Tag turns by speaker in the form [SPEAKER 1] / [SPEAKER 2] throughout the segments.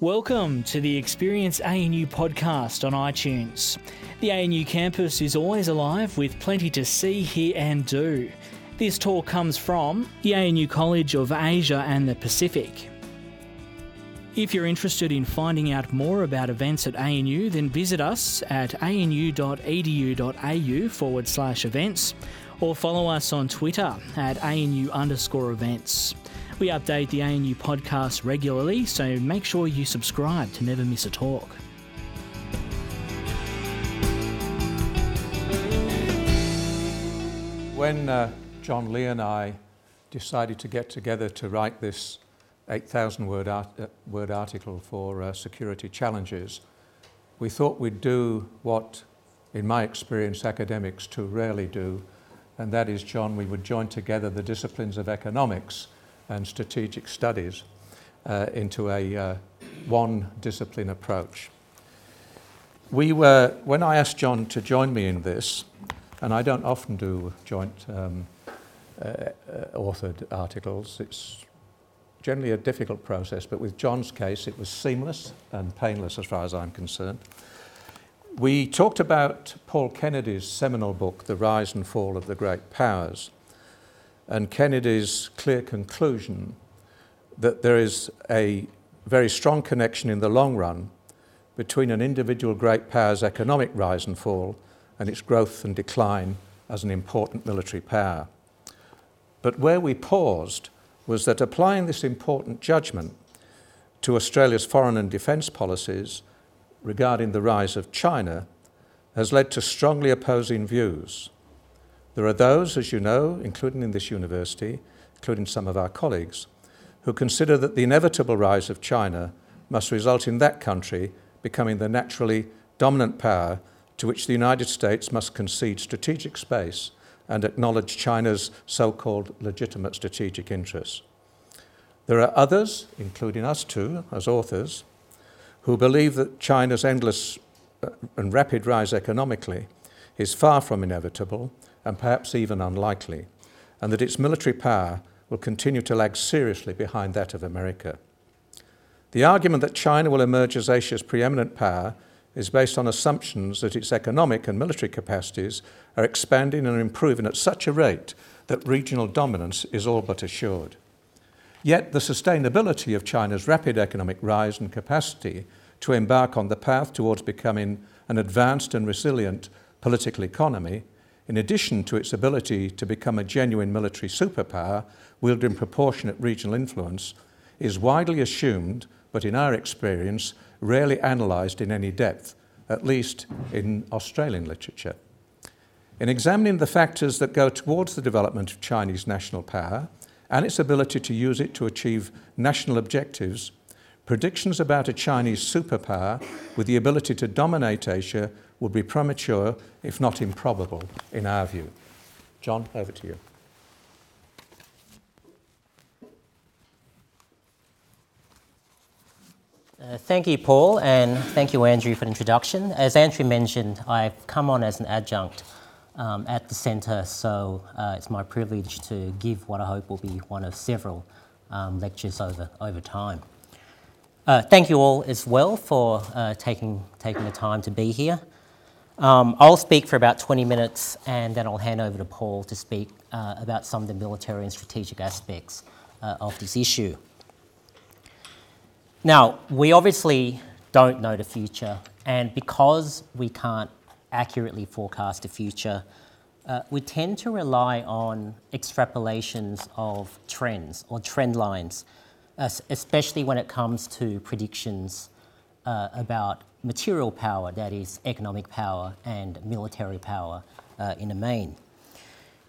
[SPEAKER 1] Welcome to the Experience ANU podcast on iTunes. The ANU campus is always alive with plenty to see, hear, and do. This talk comes from the ANU College of Asia and the Pacific. If you're interested in finding out more about events at ANU, then visit us at anu.edu.au forward slash events or follow us on Twitter at ANU underscore events. We update the ANU podcast regularly, so make sure you subscribe to never miss a talk.
[SPEAKER 2] When uh, John Lee and I decided to get together to write this 8,000 word, art, uh, word article for uh, security challenges, we thought we'd do what, in my experience, academics too rarely do, and that is, John, we would join together the disciplines of economics and strategic studies uh, into a uh, one discipline approach. We were, when I asked John to join me in this, and I don't often do joint um, uh, uh authored articles, it's generally a difficult process, but with John's case, it was seamless and painless as far as I'm concerned. We talked about Paul Kennedy's seminal book, The Rise and Fall of the Great Powers and Kennedy's clear conclusion that there is a very strong connection in the long run between an individual great power's economic rise and fall and its growth and decline as an important military power. But where we paused was that applying this important judgment to Australia's foreign and defence policies regarding the rise of China has led to strongly opposing views there are those, as you know, including in this university, including some of our colleagues, who consider that the inevitable rise of China must result in that country becoming the naturally dominant power to which the United States must concede strategic space and acknowledge China's so called legitimate strategic interests. There are others, including us too, as authors, who believe that China's endless uh, and rapid rise economically is far from inevitable and perhaps even unlikely, and that its military power will continue to lag seriously behind that of America. The argument that China will emerge as Asia's preeminent power is based on assumptions that its economic and military capacities are expanding and improving at such a rate that regional dominance is all but assured. Yet the sustainability of China's rapid economic rise and capacity to embark on the path towards becoming an advanced and resilient political economy in addition to its ability to become a genuine military superpower wielding proportionate regional influence, is widely assumed, but in our experience, rarely analysed in any depth, at least in Australian literature. In examining the factors that go towards the development of Chinese national power and its ability to use it to achieve national objectives, predictions about a Chinese superpower with the ability to dominate Asia would be premature, if not improbable, in our view. John, over to you.
[SPEAKER 3] Uh, thank you, Paul, and thank you, Andrew, for the introduction. As Andrew mentioned, I've come on as an adjunct um, at the centre, so uh, it's my privilege to give what I hope will be one of several um, lectures over, over time. Uh, thank you all as well for uh, taking, taking the time to be here. Um, I'll speak for about 20 minutes and then I'll hand over to Paul to speak uh, about some of the military and strategic aspects uh, of this issue. Now, we obviously don't know the future, and because we can't accurately forecast the future, uh, we tend to rely on extrapolations of trends or trend lines, especially when it comes to predictions uh, about material power, that is, economic power and military power uh, in the main.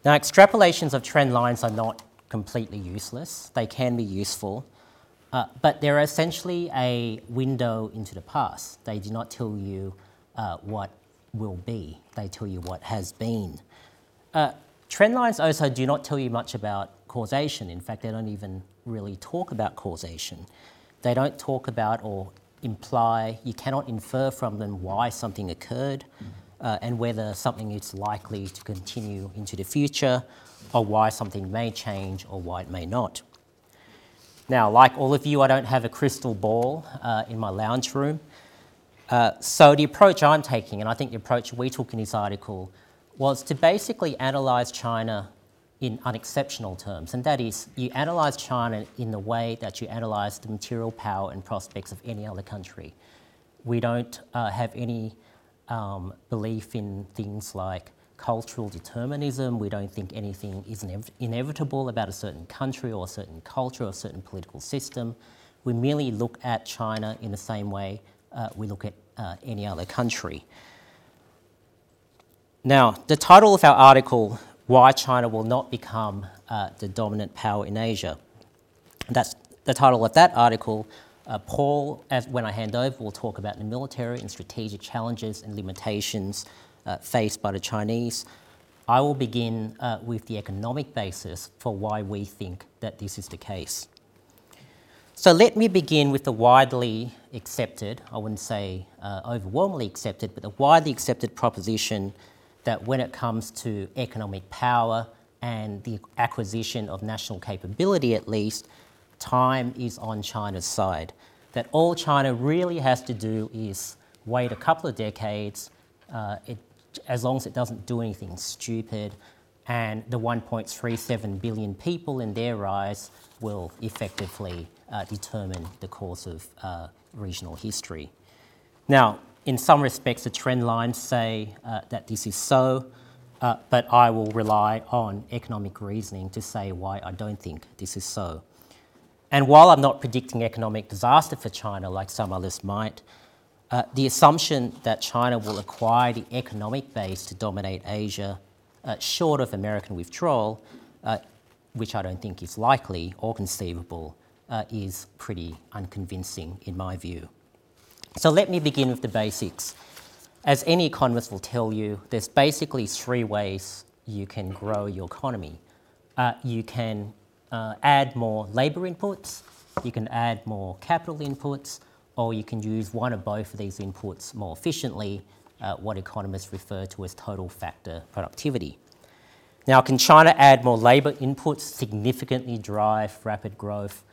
[SPEAKER 3] Now, extrapolations of trend lines are not completely useless, they can be useful, uh, but they're essentially a window into the past. They do not tell you uh, what will be, they tell you what has been. Uh, trend lines also do not tell you much about causation. In fact, they don't even really talk about causation. They don't talk about or imply, you cannot infer from them why something occurred uh, and whether something is likely to continue into the future or why something may change or why it may not. Now, like all of you, I don't have a crystal ball uh, in my lounge room. Uh, so, the approach I'm taking, and I think the approach we took in this article, was to basically analyse China in unexceptional terms, and that is you analyse China in the way that you analyse the material power and prospects of any other country. We don't uh, have any um, belief in things like cultural determinism. We don't think anything is inev- inevitable about a certain country or a certain culture or a certain political system. We merely look at China in the same way uh, we look at uh, any other country. Now, the title of our article, Why China Will Not Become uh, the Dominant Power in Asia. That's the title of that article. Uh, Paul, as, when I hand over, will talk about the military and strategic challenges and limitations uh, faced by the Chinese. I will begin uh, with the economic basis for why we think that this is the case. So let me begin with the widely accepted, I wouldn't say uh, overwhelmingly accepted, but the widely accepted proposition that when it comes to economic power and the acquisition of national capability at least, time is on China's side. That all China really has to do is wait a couple of decades, uh, it, as long as it doesn't do anything stupid, and the 1.37 billion people in their eyes will effectively uh, determine the course of uh, regional history. Now, in some respects, the trend lines say uh, that this is so, uh, but I will rely on economic reasoning to say why I don't think this is so. And while I'm not predicting economic disaster for China like some others might, uh, the assumption that China will acquire the economic base to dominate Asia, uh, short of American withdrawal, uh, which I don't think is likely or conceivable, uh, is pretty unconvincing in my view. So let me begin with the basics. As any economist will tell you, there's basically three ways you can grow your economy. Uh, you can uh, add more labour inputs, you can add more capital inputs, or you can use one or both of these inputs more efficiently, uh, what economists refer to as total factor productivity. Now, can China add more labour inputs significantly drive rapid growth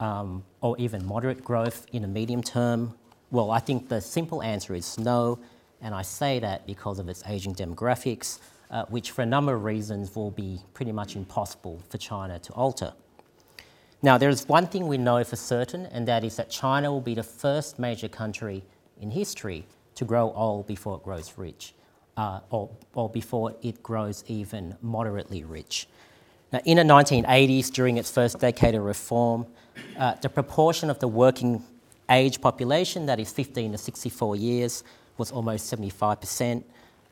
[SPEAKER 3] um, or even moderate growth in the medium term? Well, I think the simple answer is no, and I say that because of its aging demographics, uh, which for a number of reasons will be pretty much impossible for China to alter. Now, there is one thing we know for certain, and that is that China will be the first major country in history to grow old before it grows rich, uh, or, or before it grows even moderately rich. Now, in the 1980s, during its first decade of reform, uh, the proportion of the working age population, that is 15 to 64 years, was almost 75%.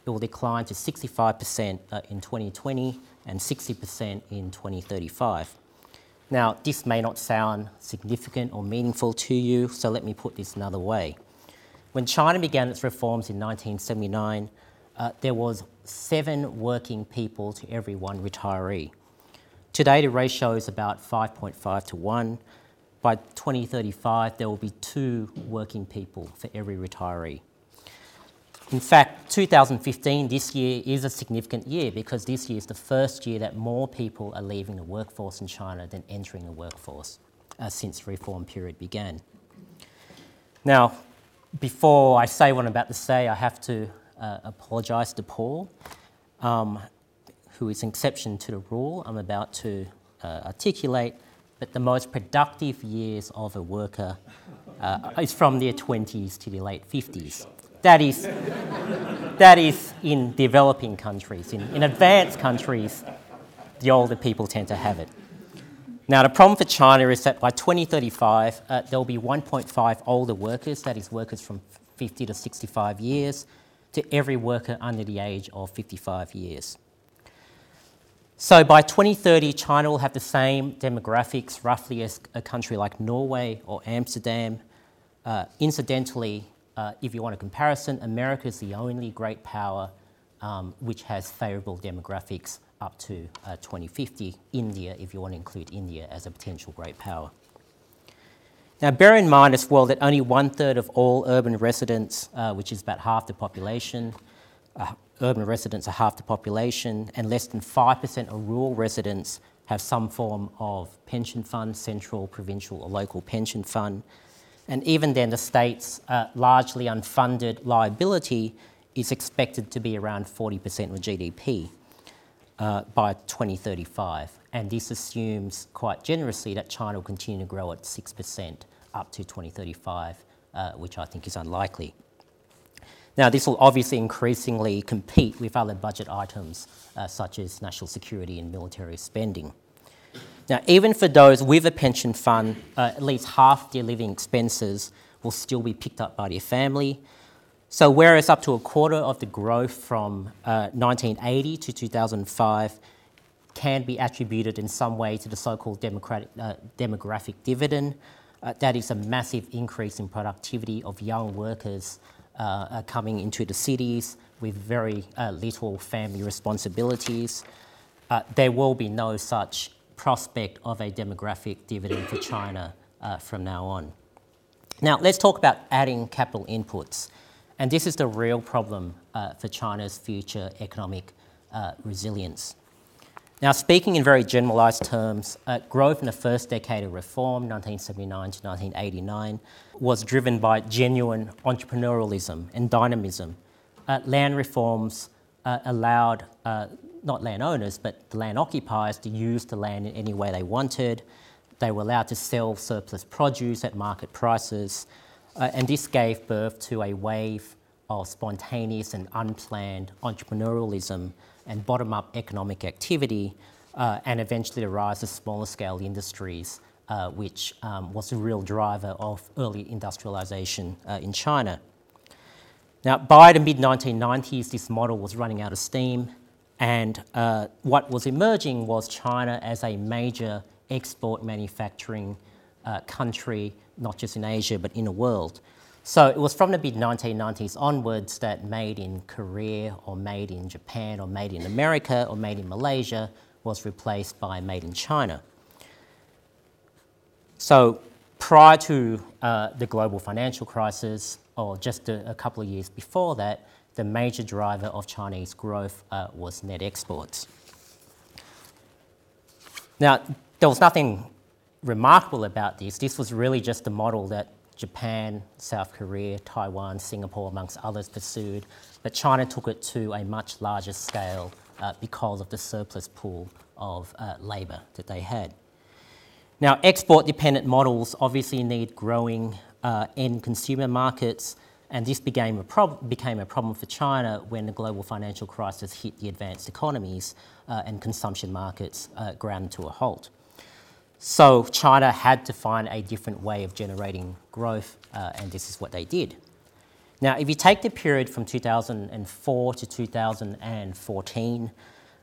[SPEAKER 3] It will decline to 65% uh, in 2020 and 60% in 2035. Now, this may not sound significant or meaningful to you, so let me put this another way. When China began its reforms in 1979, uh, there was seven working people to every one retiree. Today, the ratio is about 5.5 to 1. By 2035, there will be two working people for every retiree. In fact, 2015, this year, is a significant year because this year is the first year that more people are leaving the workforce in China than entering the workforce uh, since reform period began. Now, before I say what I'm about to say, I have to uh, apologise to Paul, um, who is an exception to the rule I'm about to uh, articulate. But the most productive years of a worker uh, is from their 20s to their late 50s. That is, that is in developing countries. In, in advanced countries, the older people tend to have it. Now, the problem for China is that by 2035, uh, there will be 1.5 older workers, that is, workers from 50 to 65 years, to every worker under the age of 55 years. So by 2030, China will have the same demographics roughly as a country like Norway or Amsterdam. Uh, incidentally, uh, if you want a comparison, America is the only great power um, which has favourable demographics up to uh, 2050. India, if you want to include India as a potential great power. Now, bear in mind as well that only one third of all urban residents, uh, which is about half the population, uh, urban residents are half the population, and less than 5% of rural residents have some form of pension fund, central, provincial, or local pension fund. And even then, the state's uh, largely unfunded liability is expected to be around 40% of GDP uh, by 2035. And this assumes quite generously that China will continue to grow at 6% up to 2035, uh, which I think is unlikely. Now, this will obviously increasingly compete with other budget items uh, such as national security and military spending. Now, even for those with a pension fund, uh, at least half their living expenses will still be picked up by their family. So, whereas up to a quarter of the growth from uh, 1980 to 2005 can be attributed in some way to the so called uh, demographic dividend, uh, that is a massive increase in productivity of young workers uh, coming into the cities with very uh, little family responsibilities. There will be no such prospect of a demographic dividend for China uh, from now on. Now, let's talk about adding capital inputs. And this is the real problem for China's future economic resilience. Now, speaking in very generalised terms, uh, growth in the first decade of reform, 1979 to 1989, was driven by genuine entrepreneurialism and dynamism. Uh, land reforms uh, allowed not landowners, but the land occupiers to use the land in any way they wanted. They were allowed to sell surplus produce at market prices. Uh, and this gave birth to a wave of spontaneous and unplanned entrepreneurialism and bottom up economic activity, uh, and eventually the rise of smaller scale industries, uh, which um, was a real driver of early industrialization uh, in China. Now, by the mid 1990s, this model was running out of steam. And uh, what was emerging was China as a major export manufacturing uh, country, not just in Asia, but in the world. So it was from the mid 1990s onwards that made in Korea, or made in Japan, or made in America, or made in Malaysia was replaced by made in China. So prior to uh, the global financial crisis, or just a, a couple of years before that, the major driver of Chinese growth uh, was net exports. Now, there was nothing remarkable about this. This was really just a model that Japan, South Korea, Taiwan, Singapore, amongst others, pursued, but China took it to a much larger scale uh, because of the surplus pool of uh, labour that they had. Now, export dependent models obviously need growing uh, end consumer markets and this became a, prob- became a problem for China when the global financial crisis hit the advanced economies uh, and consumption markets uh, ground to a halt. So China had to find a different way of generating growth, uh, and this is what they did. Now, if you take the period from 2004 to 2014,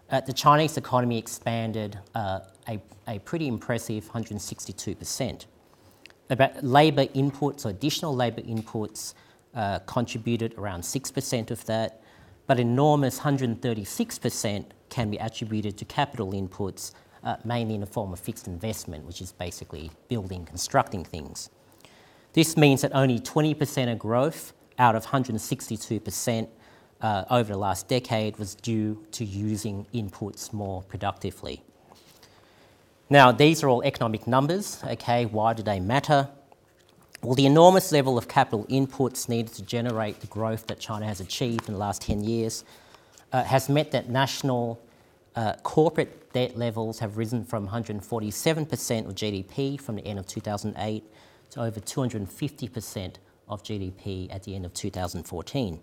[SPEAKER 3] uh, the Chinese economy expanded uh, a, a pretty impressive 162%. About labour inputs, or additional labour inputs, uh, contributed around 6% of that, but enormous 136% can be attributed to capital inputs, uh, mainly in the form of fixed investment, which is basically building, constructing things. This means that only 20% of growth out of 162% uh, over the last decade was due to using inputs more productively. Now, these are all economic numbers, okay? Why do they matter? Well, the enormous level of capital inputs needed to generate the growth that China has achieved in the last 10 years uh, has meant that national uh, corporate debt levels have risen from 147% of GDP from the end of 2008 to over 250% of GDP at the end of 2014.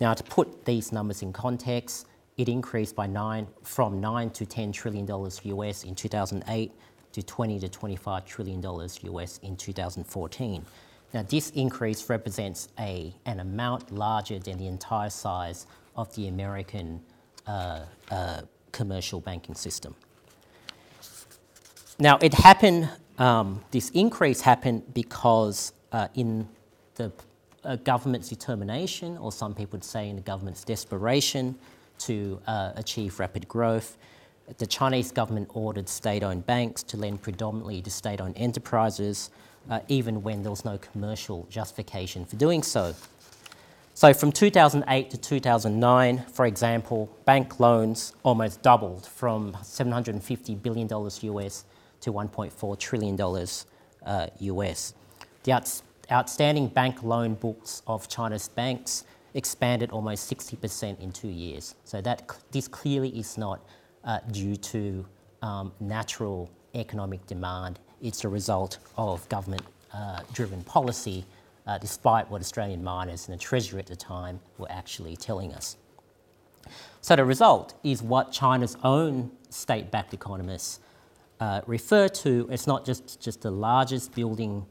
[SPEAKER 3] Now, to put these numbers in context, it increased by nine, from 9 to 10 trillion dollars US in 2008 to 20 to 25 trillion dollars US in 2014. Now, this increase represents a, an amount larger than the entire size of the American uh, uh, commercial banking system. Now, it happened, um, this increase happened because uh, in the uh, government's determination, or some people would say in the government's desperation to uh, achieve rapid growth, the Chinese government ordered state owned banks to lend predominantly to state owned enterprises, uh, even when there was no commercial justification for doing so. So from 2008 to 2009, for example, bank loans almost doubled from $750 billion US to $1.4 trillion uh, US. The outs- outstanding bank loan books of China's banks expanded almost 60% in two years. So that this clearly is not uh, due to um, natural economic demand. It's a result of government-driven uh, policy uh, despite what Australian miners and the Treasury at the time were actually telling us. So the result is what China's own state-backed economists uh, refer to as not just, just the largest building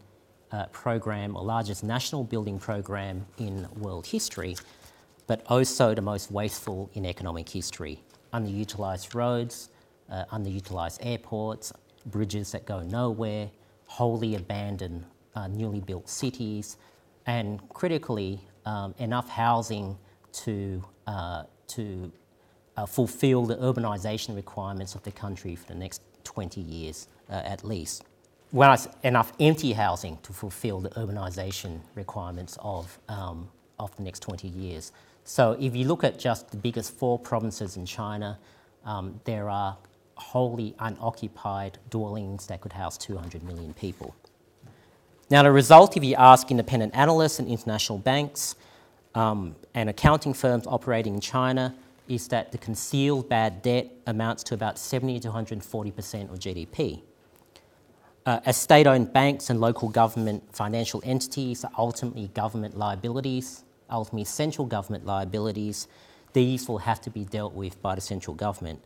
[SPEAKER 3] uh, program or largest national building program in world history, but also the most wasteful in economic history. Underutilised roads, uh, underutilised airports, bridges that go nowhere, wholly abandoned newly built cities, and critically, um, enough housing to, uh, to uh, fulfill the urbanisation requirements of the country for the next 20 years uh, at least. Well, enough empty housing to fulfill the urbanisation requirements of, um, of the next 20 years. So if you look at just the biggest four provinces in China, um, there are wholly unoccupied dwellings that could house 200 million people. Now, the result, if you ask independent analysts and international banks um, and accounting firms operating in China, is that the concealed bad debt amounts to about 70 to 140% of GDP. Uh, as state owned banks and local government financial entities are ultimately government liabilities, ultimately central government liabilities, these will have to be dealt with by the central government.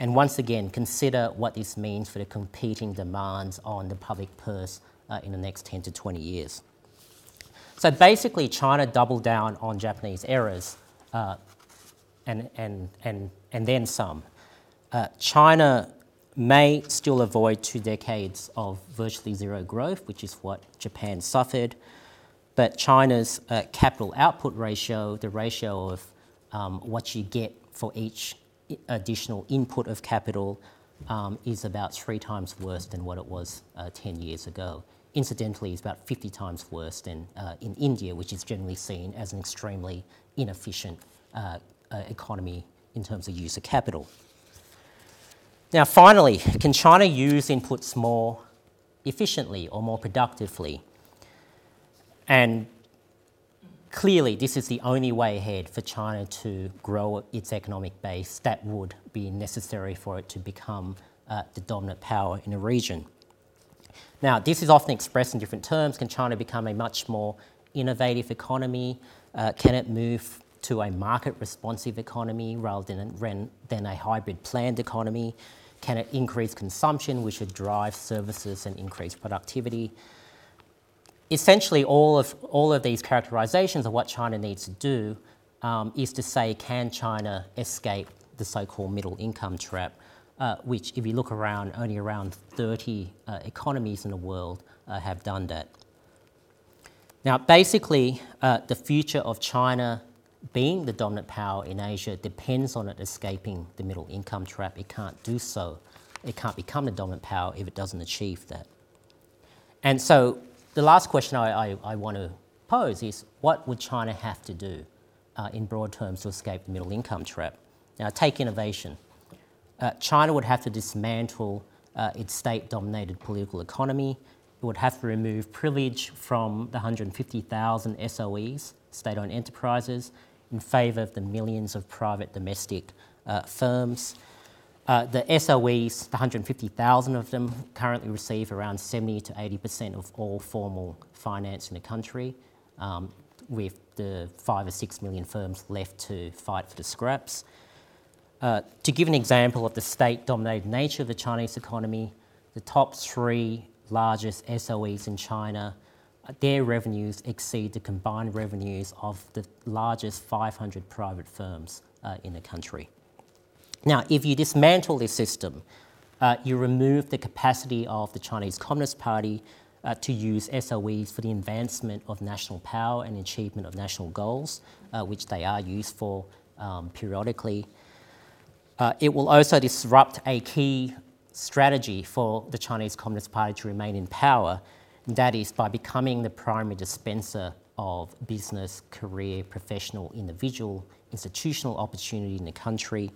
[SPEAKER 3] And once again, consider what this means for the competing demands on the public purse in the next 10 to 20 years. So basically, China doubled down on Japanese errors uh, and, and, and, and then some. Uh, China may still avoid two decades of virtually zero growth, which is what Japan suffered. But China's uh, capital output ratio, the ratio of um, what you get for each additional input of capital, um, is about three times worse than what it was uh, 10 years ago. Incidentally, is about 50 times worse than uh, in India, which is generally seen as an extremely inefficient uh, uh, economy in terms of use of capital. Now, finally, can China use inputs more efficiently or more productively? And clearly, this is the only way ahead for China to grow its economic base that would be necessary for it to become uh, the dominant power in the region. Now, this is often expressed in different terms. Can China become a much more innovative economy? Uh, can it move to a market responsive economy rather than, than a hybrid planned economy? Can it increase consumption, which would drive services and increase productivity? Essentially, all of, all of these characterizations of what China needs to do um, is to say, can China escape the so called middle income trap, uh, which, if you look around, only around 30 uh, economies in the world uh, have done that. Now, basically, uh, the future of China being the dominant power in Asia depends on it escaping the middle income trap. It can't do so. It can't become the dominant power if it doesn't achieve that. And so the last question I, I, I want to pose is what would China have to do uh, in broad terms to escape the middle income trap? Now, take innovation. Uh, China would have to dismantle uh, its state dominated political economy. It would have to remove privilege from the 150,000 SOEs, state owned enterprises in favour of the millions of private domestic uh, firms. Uh, the SOEs, the 150,000 of them, currently receive around 70 to 80% of all formal finance in the country, um, with the five or six million firms left to fight for the scraps. Uh, to give an example of the state dominated nature of the Chinese economy, the top three largest SOEs in China their revenues exceed the combined revenues of the largest 500 private firms uh, in the country. Now, if you dismantle this system, uh, you remove the capacity of the Chinese Communist Party uh, to use SOEs for the advancement of national power and achievement of national goals, uh, which they are used for um, periodically. Uh, it will also disrupt a key strategy for the Chinese Communist Party to remain in power, and that is by becoming the primary dispenser of business, career, professional, individual, institutional opportunity in the country.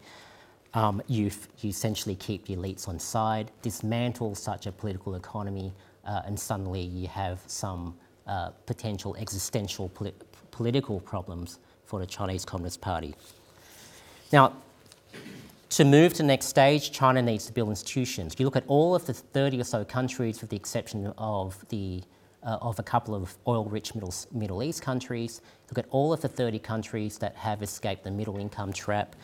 [SPEAKER 3] Um, you, you essentially keep the elites on side, dismantle such a political economy, uh, and suddenly you have some uh, potential existential polit- political problems for the Chinese Communist Party. Now, to move to the next stage, China needs to build institutions. If you look at all of the 30 or so countries, with the exception of, the, uh, of a couple of oil rich Middle, Middle East countries, look at all of the 30 countries that have escaped the middle income trap.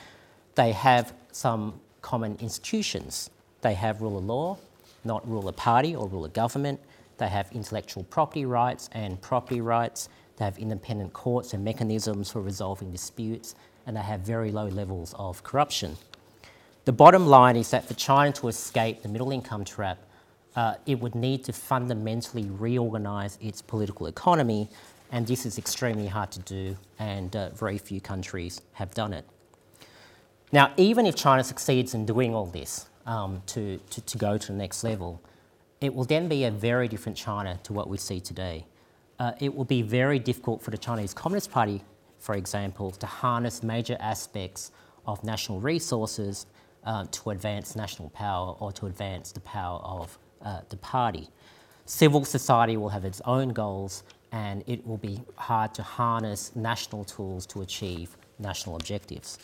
[SPEAKER 3] They have some common institutions. They have rule of law, not rule of party or rule of government. They have intellectual property rights and property rights. They have independent courts and mechanisms for resolving disputes, and they have very low levels of corruption. The bottom line is that for China to escape the middle income trap, uh, it would need to fundamentally reorganise its political economy, and this is extremely hard to do, and uh, very few countries have done it. Now, even if China succeeds in doing all this um, to, to, to go to the next level, it will then be a very different China to what we see today. Uh, it will be very difficult for the Chinese Communist Party, for example, to harness major aspects of national resources uh, to advance national power or to advance the power of uh, the party. Civil society will have its own goals and it will be hard to harness national tools to achieve national objectives.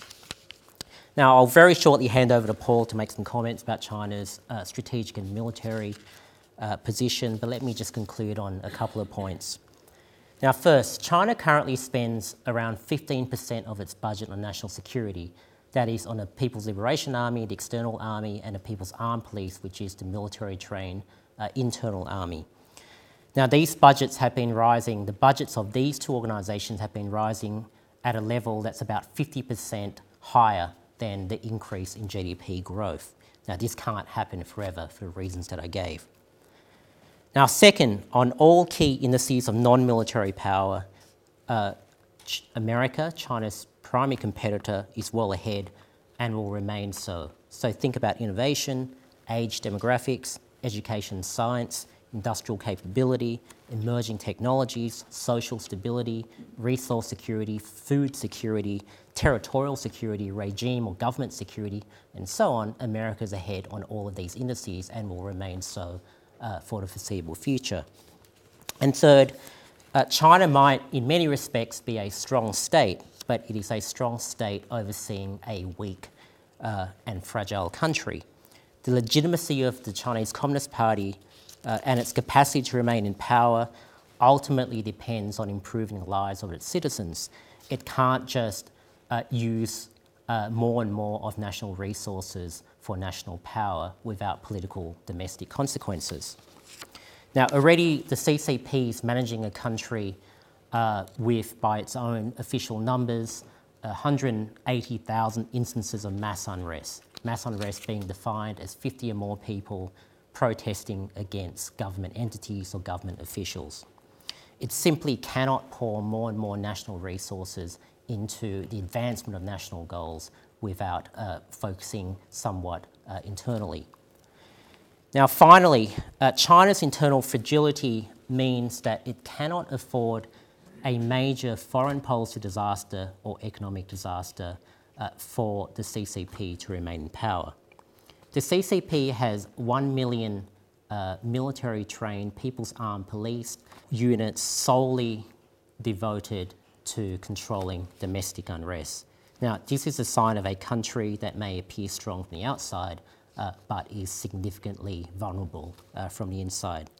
[SPEAKER 3] Now, I'll very shortly hand over to Paul to make some comments about China's uh, strategic and military uh, position, but let me just conclude on a couple of points. Now, first, China currently spends around 15% of its budget on national security, that is, on the People's Liberation Army, the external army, and the People's Armed Police, which is the military trained uh, internal army. Now, these budgets have been rising, the budgets of these two organisations have been rising at a level that's about 50% higher than the increase in GDP growth. Now, this can't happen forever for the reasons that I gave. Now, second, on all key indices of non military power, uh, America, China's primary competitor is well ahead and will remain so. So think about innovation, age demographics, education science, industrial capability, emerging technologies, social stability, resource security, food security, territorial security, regime or government security, and so on. America's ahead on all of these indices and will remain so uh, for the foreseeable future. And third, uh, China might, in many respects, be a strong state, but it is a strong state overseeing a weak uh, and fragile country. The legitimacy of the Chinese Communist Party uh, and its capacity to remain in power ultimately depends on improving the lives of its citizens. It can't just uh, use uh, more and more of national resources for national power without political domestic consequences. Now, already the CCP is managing a country uh, with, by its own official numbers, 180,000 instances of mass unrest. Mass unrest being defined as 50 or more people protesting against government entities or government officials. It simply cannot pour more and more national resources into the advancement of national goals without uh, focusing somewhat uh, internally. Now, finally, uh, China's internal fragility means that it cannot afford a major foreign policy disaster or economic disaster uh, for the CCP to remain in power. The CCP has 1 million uh, military trained People's Armed Police units solely devoted to controlling domestic unrest. Now, this is a sign of a country that may appear strong from the outside, uh, but is significantly vulnerable uh, from the inside.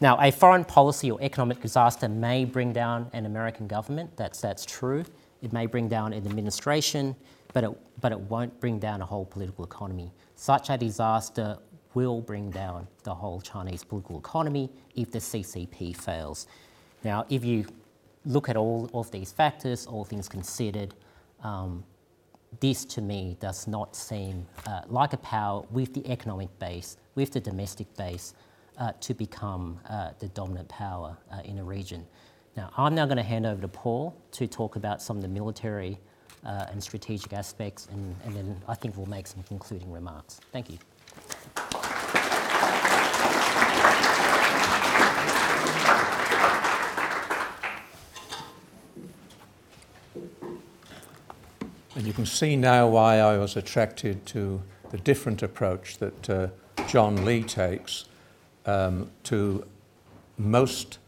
[SPEAKER 3] Now, a foreign policy or economic disaster may bring down an American government, that's, that's true. It may bring down an administration, but it, but it won't bring down a whole political economy. Such a disaster will bring down the whole Chinese political economy if the CCP fails. Now, if you look at all of these factors, all things considered, um, this to me does not seem uh, like a power with the economic base, with the domestic base, uh, to become uh, the dominant power uh, in a region. Now, I'm now going to hand over to Paul to talk about some of the military uh, and strategic aspects, and, and then I think we'll make some concluding remarks. Thank you.
[SPEAKER 2] And you can see now why I was attracted to the different approach that uh, John Lee takes um, to most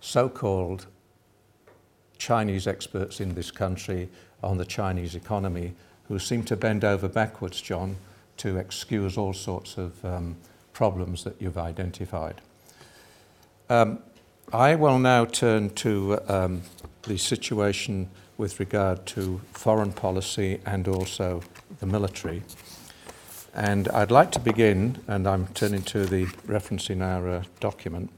[SPEAKER 2] so called Chinese experts in this country on the Chinese economy who seem to bend over backwards, John, to excuse all sorts of um, problems that you've identified. Um, I will now turn to um, the situation with regard to foreign policy and also the military. And I'd like to begin, and I'm turning to the reference in our uh, document.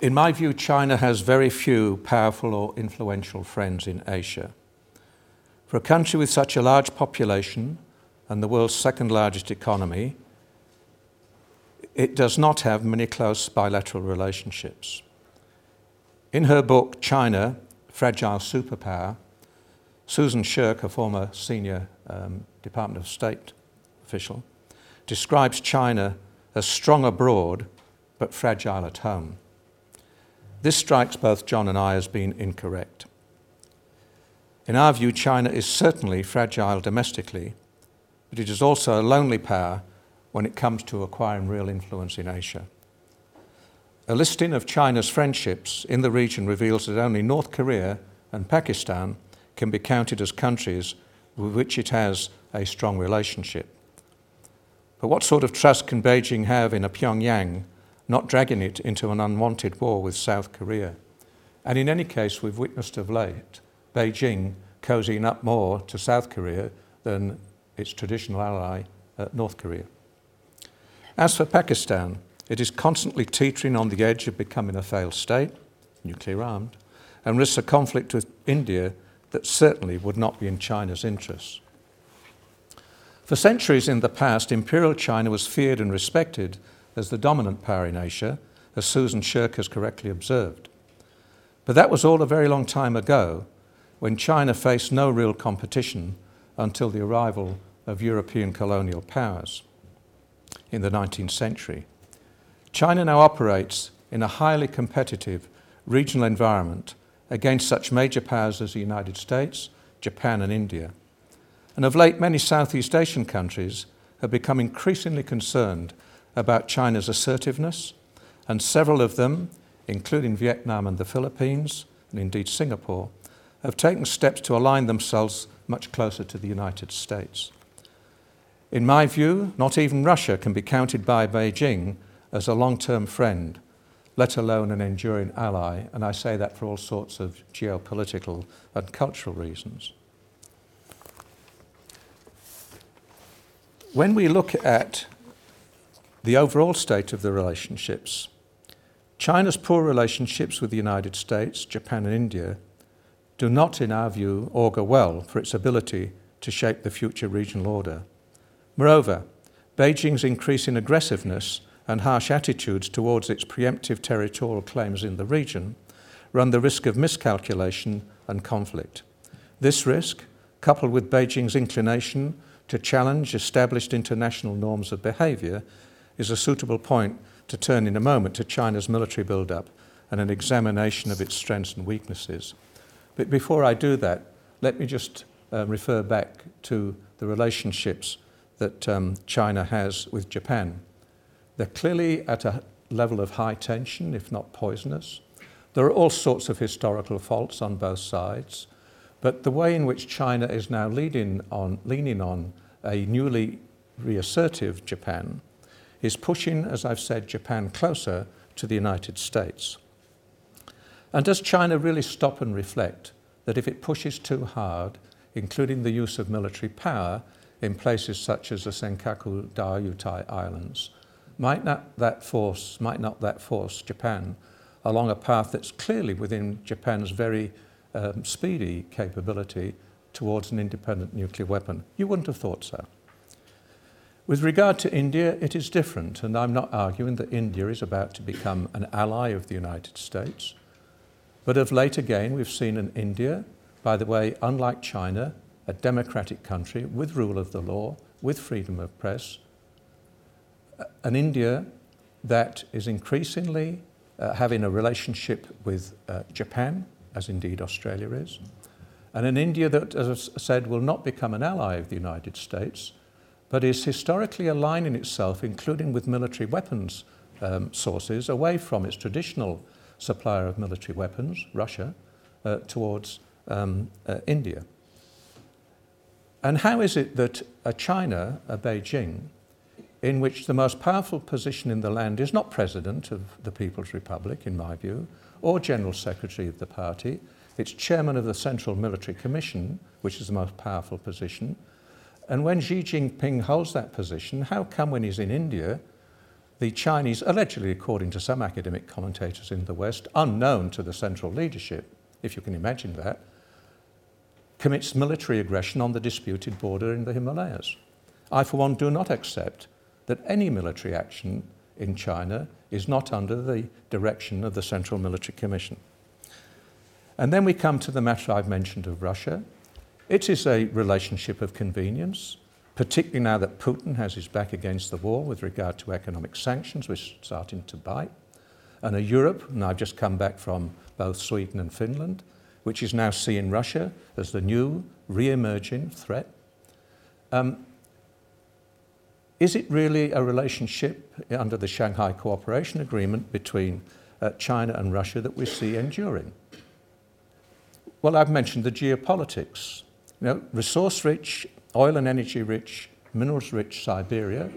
[SPEAKER 2] In my view, China has very few powerful or influential friends in Asia. For a country with such a large population and the world's second largest economy, it does not have many close bilateral relationships. In her book, China, Fragile Superpower, Susan Shirk, a former senior um, Department of State official, describes China as strong abroad but fragile at home. This strikes both John and I as being incorrect. In our view, China is certainly fragile domestically, but it is also a lonely power when it comes to acquiring real influence in Asia. A listing of China's friendships in the region reveals that only North Korea and Pakistan can be counted as countries with which it has a strong relationship. But what sort of trust can Beijing have in a Pyongyang not dragging it into an unwanted war with South Korea? And in any case, we've witnessed of late Beijing cozying up more to South Korea than its traditional ally, uh, North Korea. As for Pakistan, it is constantly teetering on the edge of becoming a failed state, nuclear armed, and risks a conflict with India that certainly would not be in China's interests. For centuries in the past, Imperial China was feared and respected as the dominant power in Asia, as Susan Shirk has correctly observed. But that was all a very long time ago, when China faced no real competition until the arrival of European colonial powers in the 19th century. China now operates in a highly competitive regional environment against such major powers as the United States, Japan, and India. And of late, many Southeast Asian countries have become increasingly concerned about China's assertiveness, and several of them, including Vietnam and the Philippines, and indeed Singapore, have taken steps to align themselves much closer to the United States. In my view, not even Russia can be counted by Beijing as a long term friend, let alone an enduring ally, and I say that for all sorts of geopolitical and cultural reasons. When we look at the overall state of the relationships, China's poor relationships with the United States, Japan, and India do not, in our view, augur well for its ability to shape the future regional order. Moreover, Beijing's increasing aggressiveness and harsh attitudes towards its preemptive territorial claims in the region run the risk of miscalculation and conflict. This risk, coupled with Beijing's inclination to challenge established international norms of behaviour, is a suitable point to turn in a moment to China's military build-up and an examination of its strengths and weaknesses. But before I do that, let me just uh, refer back to the relationships that um, China has with Japan. They're clearly at a level of high tension, if not poisonous. There are all sorts of historical faults on both sides, but the way in which China is now leading on, leaning on a newly reassertive Japan is pushing, as I've said, Japan closer to the United States. And does China really stop and reflect that if it pushes too hard, including the use of military power, in places such as the Senkaku Diaoyutai Islands. Might not that force, might not that force Japan along a path that's clearly within Japan's very um, speedy capability towards an independent nuclear weapon? You wouldn't have thought so. With regard to India, it is different, and I'm not arguing that India is about to become an ally of the United States. But of late again, we've seen an India, by the way, unlike China, a democratic country with rule of the law, with freedom of press, an India that is increasingly uh, having a relationship with uh, Japan, as indeed Australia is, and an India that, as I said, will not become an ally of the United States, but is historically aligning itself, including with military weapons um, sources, away from its traditional supplier of military weapons, Russia, uh, towards um, uh, India. And how is it that a China, a Beijing, in which the most powerful position in the land is not president of the People's Republic, in my view, or general secretary of the party, it's chairman of the Central Military Commission, which is the most powerful position. And when Xi Jinping holds that position, how come when he's in India, the Chinese, allegedly according to some academic commentators in the West, unknown to the central leadership, if you can imagine that, commits military aggression on the disputed border in the Himalayas? I, for one, do not accept that any military action in China is not under the direction of the Central Military Commission. And then we come to the matter I've mentioned of Russia. It is a relationship of convenience, particularly now that Putin has his back against the wall with regard to economic sanctions, which are starting to bite. And a Europe, and I've just come back from both Sweden and Finland, which is now seeing Russia as the new re emerging threat. Um, is it really a relationship under the Shanghai Cooperation Agreement between uh, China and Russia that we see enduring? Well, I've mentioned the geopolitics. You know, resource rich, oil and energy rich, minerals rich Siberia,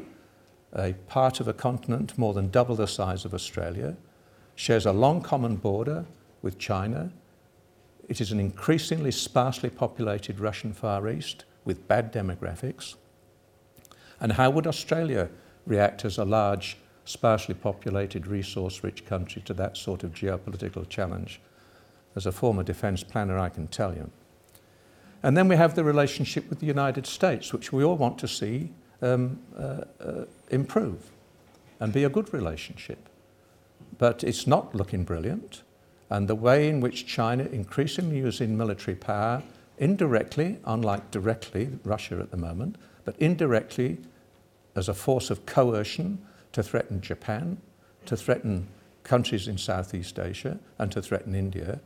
[SPEAKER 2] a part of a continent more than double the size of Australia, shares a long common border with China. It is an increasingly sparsely populated Russian Far East with bad demographics. And how would Australia react as a large, sparsely populated, resource rich country to that sort of geopolitical challenge? As a former defence planner, I can tell you. And then we have the relationship with the United States, which we all want to see um, uh, uh, improve and be a good relationship. But it's not looking brilliant. And the way in which China increasingly using military power indirectly, unlike directly Russia at the moment, but indirectly as a force of coercion to threaten Japan, to threaten countries in Southeast Asia, and to threaten India,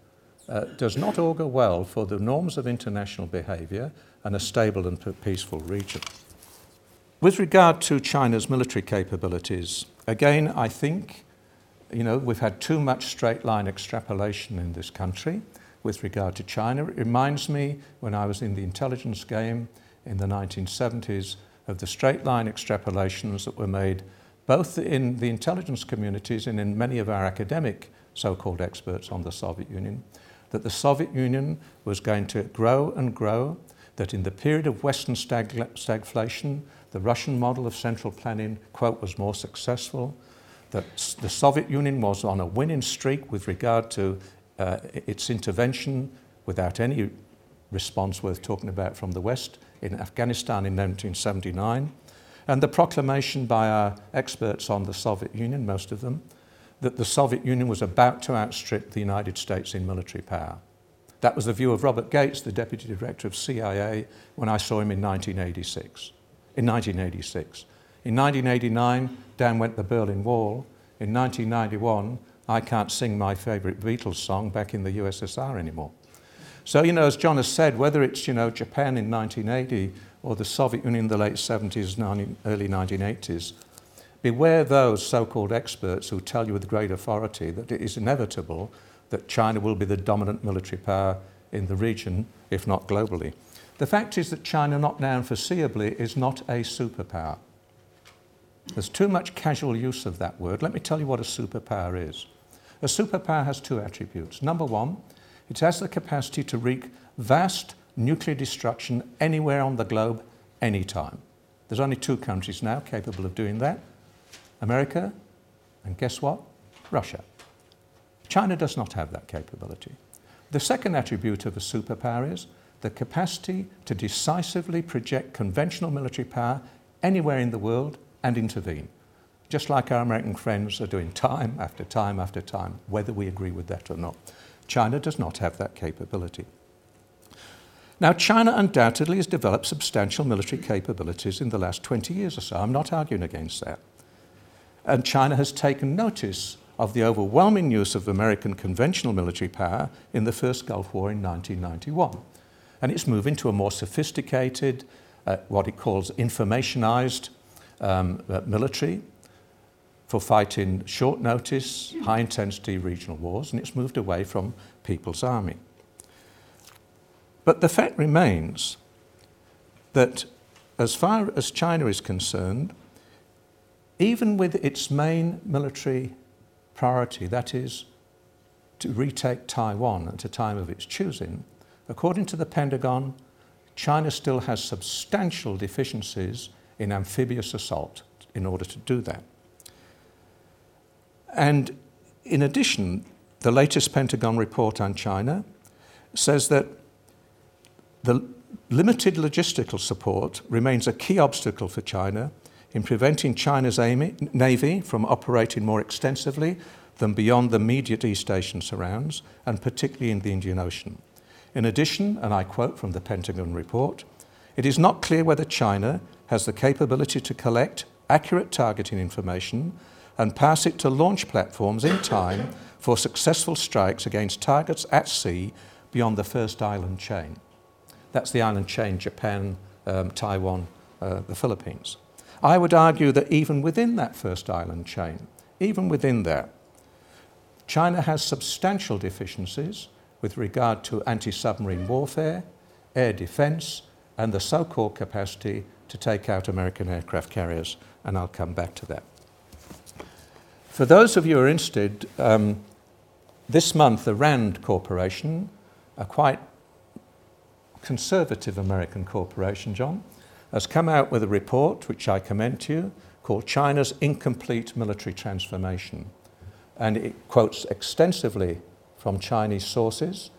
[SPEAKER 2] uh, does not augur well for the norms of international behaviour and a stable and peaceful region. With regard to China's military capabilities, again, I think, you know, we've had too much straight line extrapolation in this country with regard to China. It reminds me when I was in the intelligence game in the 1970s of the straight line extrapolations that were made both in the intelligence communities and in many of our academic so-called experts on the Soviet Union, that the Soviet Union was going to grow and grow, that in the period of Western stag- stagflation, the Russian model of central planning, quote, was more successful, that the Soviet Union was on a winning streak with regard to uh, its intervention without any response worth talking about from the West in Afghanistan in 1979, and the proclamation by our experts on the Soviet Union, most of them, that the Soviet Union was about to outstrip the United States in military power. That was the view of Robert Gates, the deputy director of CIA, when I saw him in 1986. In 1986. In 1989, down went the Berlin Wall. In 1991, I can't sing my favourite Beatles song back in the USSR anymore. So, you know, as John has said, whether it's, you know, Japan in 1980 or the Soviet Union in the late 70s, early 1980s, beware those so-called experts who tell you with great authority that it is inevitable that China will be the dominant military power in the region, if not globally. The fact is that China, not now and foreseeably, is not a superpower. There's too much casual use of that word. Let me tell you what a superpower is. A superpower has two attributes. Number one, it has the capacity to wreak vast nuclear destruction anywhere on the globe, anytime. There's only two countries now capable of doing that America, and guess what? Russia. China does not have that capability. The second attribute of a superpower is the capacity to decisively project conventional military power anywhere in the world and intervene, just like our American friends are doing time after time after time, whether we agree with that or not. China does not have that capability. Now, China undoubtedly has developed substantial military capabilities in the last 20 years or so. I'm not arguing against that. And China has taken notice of the overwhelming use of American conventional military power in the first Gulf War in 1991. And it's moving to a more sophisticated, uh, what it calls informationized um, uh, military for fighting short notice, high intensity regional wars, and it's moved away from People's Army. But the fact remains that as far as China is concerned, even with its main military priority, that is, to retake Taiwan at a time of its choosing, according to the Pentagon, China still has substantial deficiencies in amphibious assault in order to do that. And in addition, the latest Pentagon report on China says that the limited logistical support remains a key obstacle for China in preventing China's navy from operating more extensively than beyond the immediate East Asian surrounds, and particularly in the Indian Ocean. In addition, and I quote from the Pentagon report, it is not clear whether China has the capability to collect accurate targeting information and pass it to launch platforms in time for successful strikes against targets at sea beyond the first island chain. That's the island chain Japan, um, Taiwan, uh, the Philippines. I would argue that even within that first island chain, even within there, China has substantial deficiencies with regard to anti submarine warfare, air defense, and the so called capacity to take out American aircraft carriers, and I'll come back to that. For those of you who are interested, um, this month the RAND Corporation, a quite conservative American corporation, John, has come out with a report, which I commend to you, called China's Incomplete Military Transformation. And it quotes extensively from Chinese sources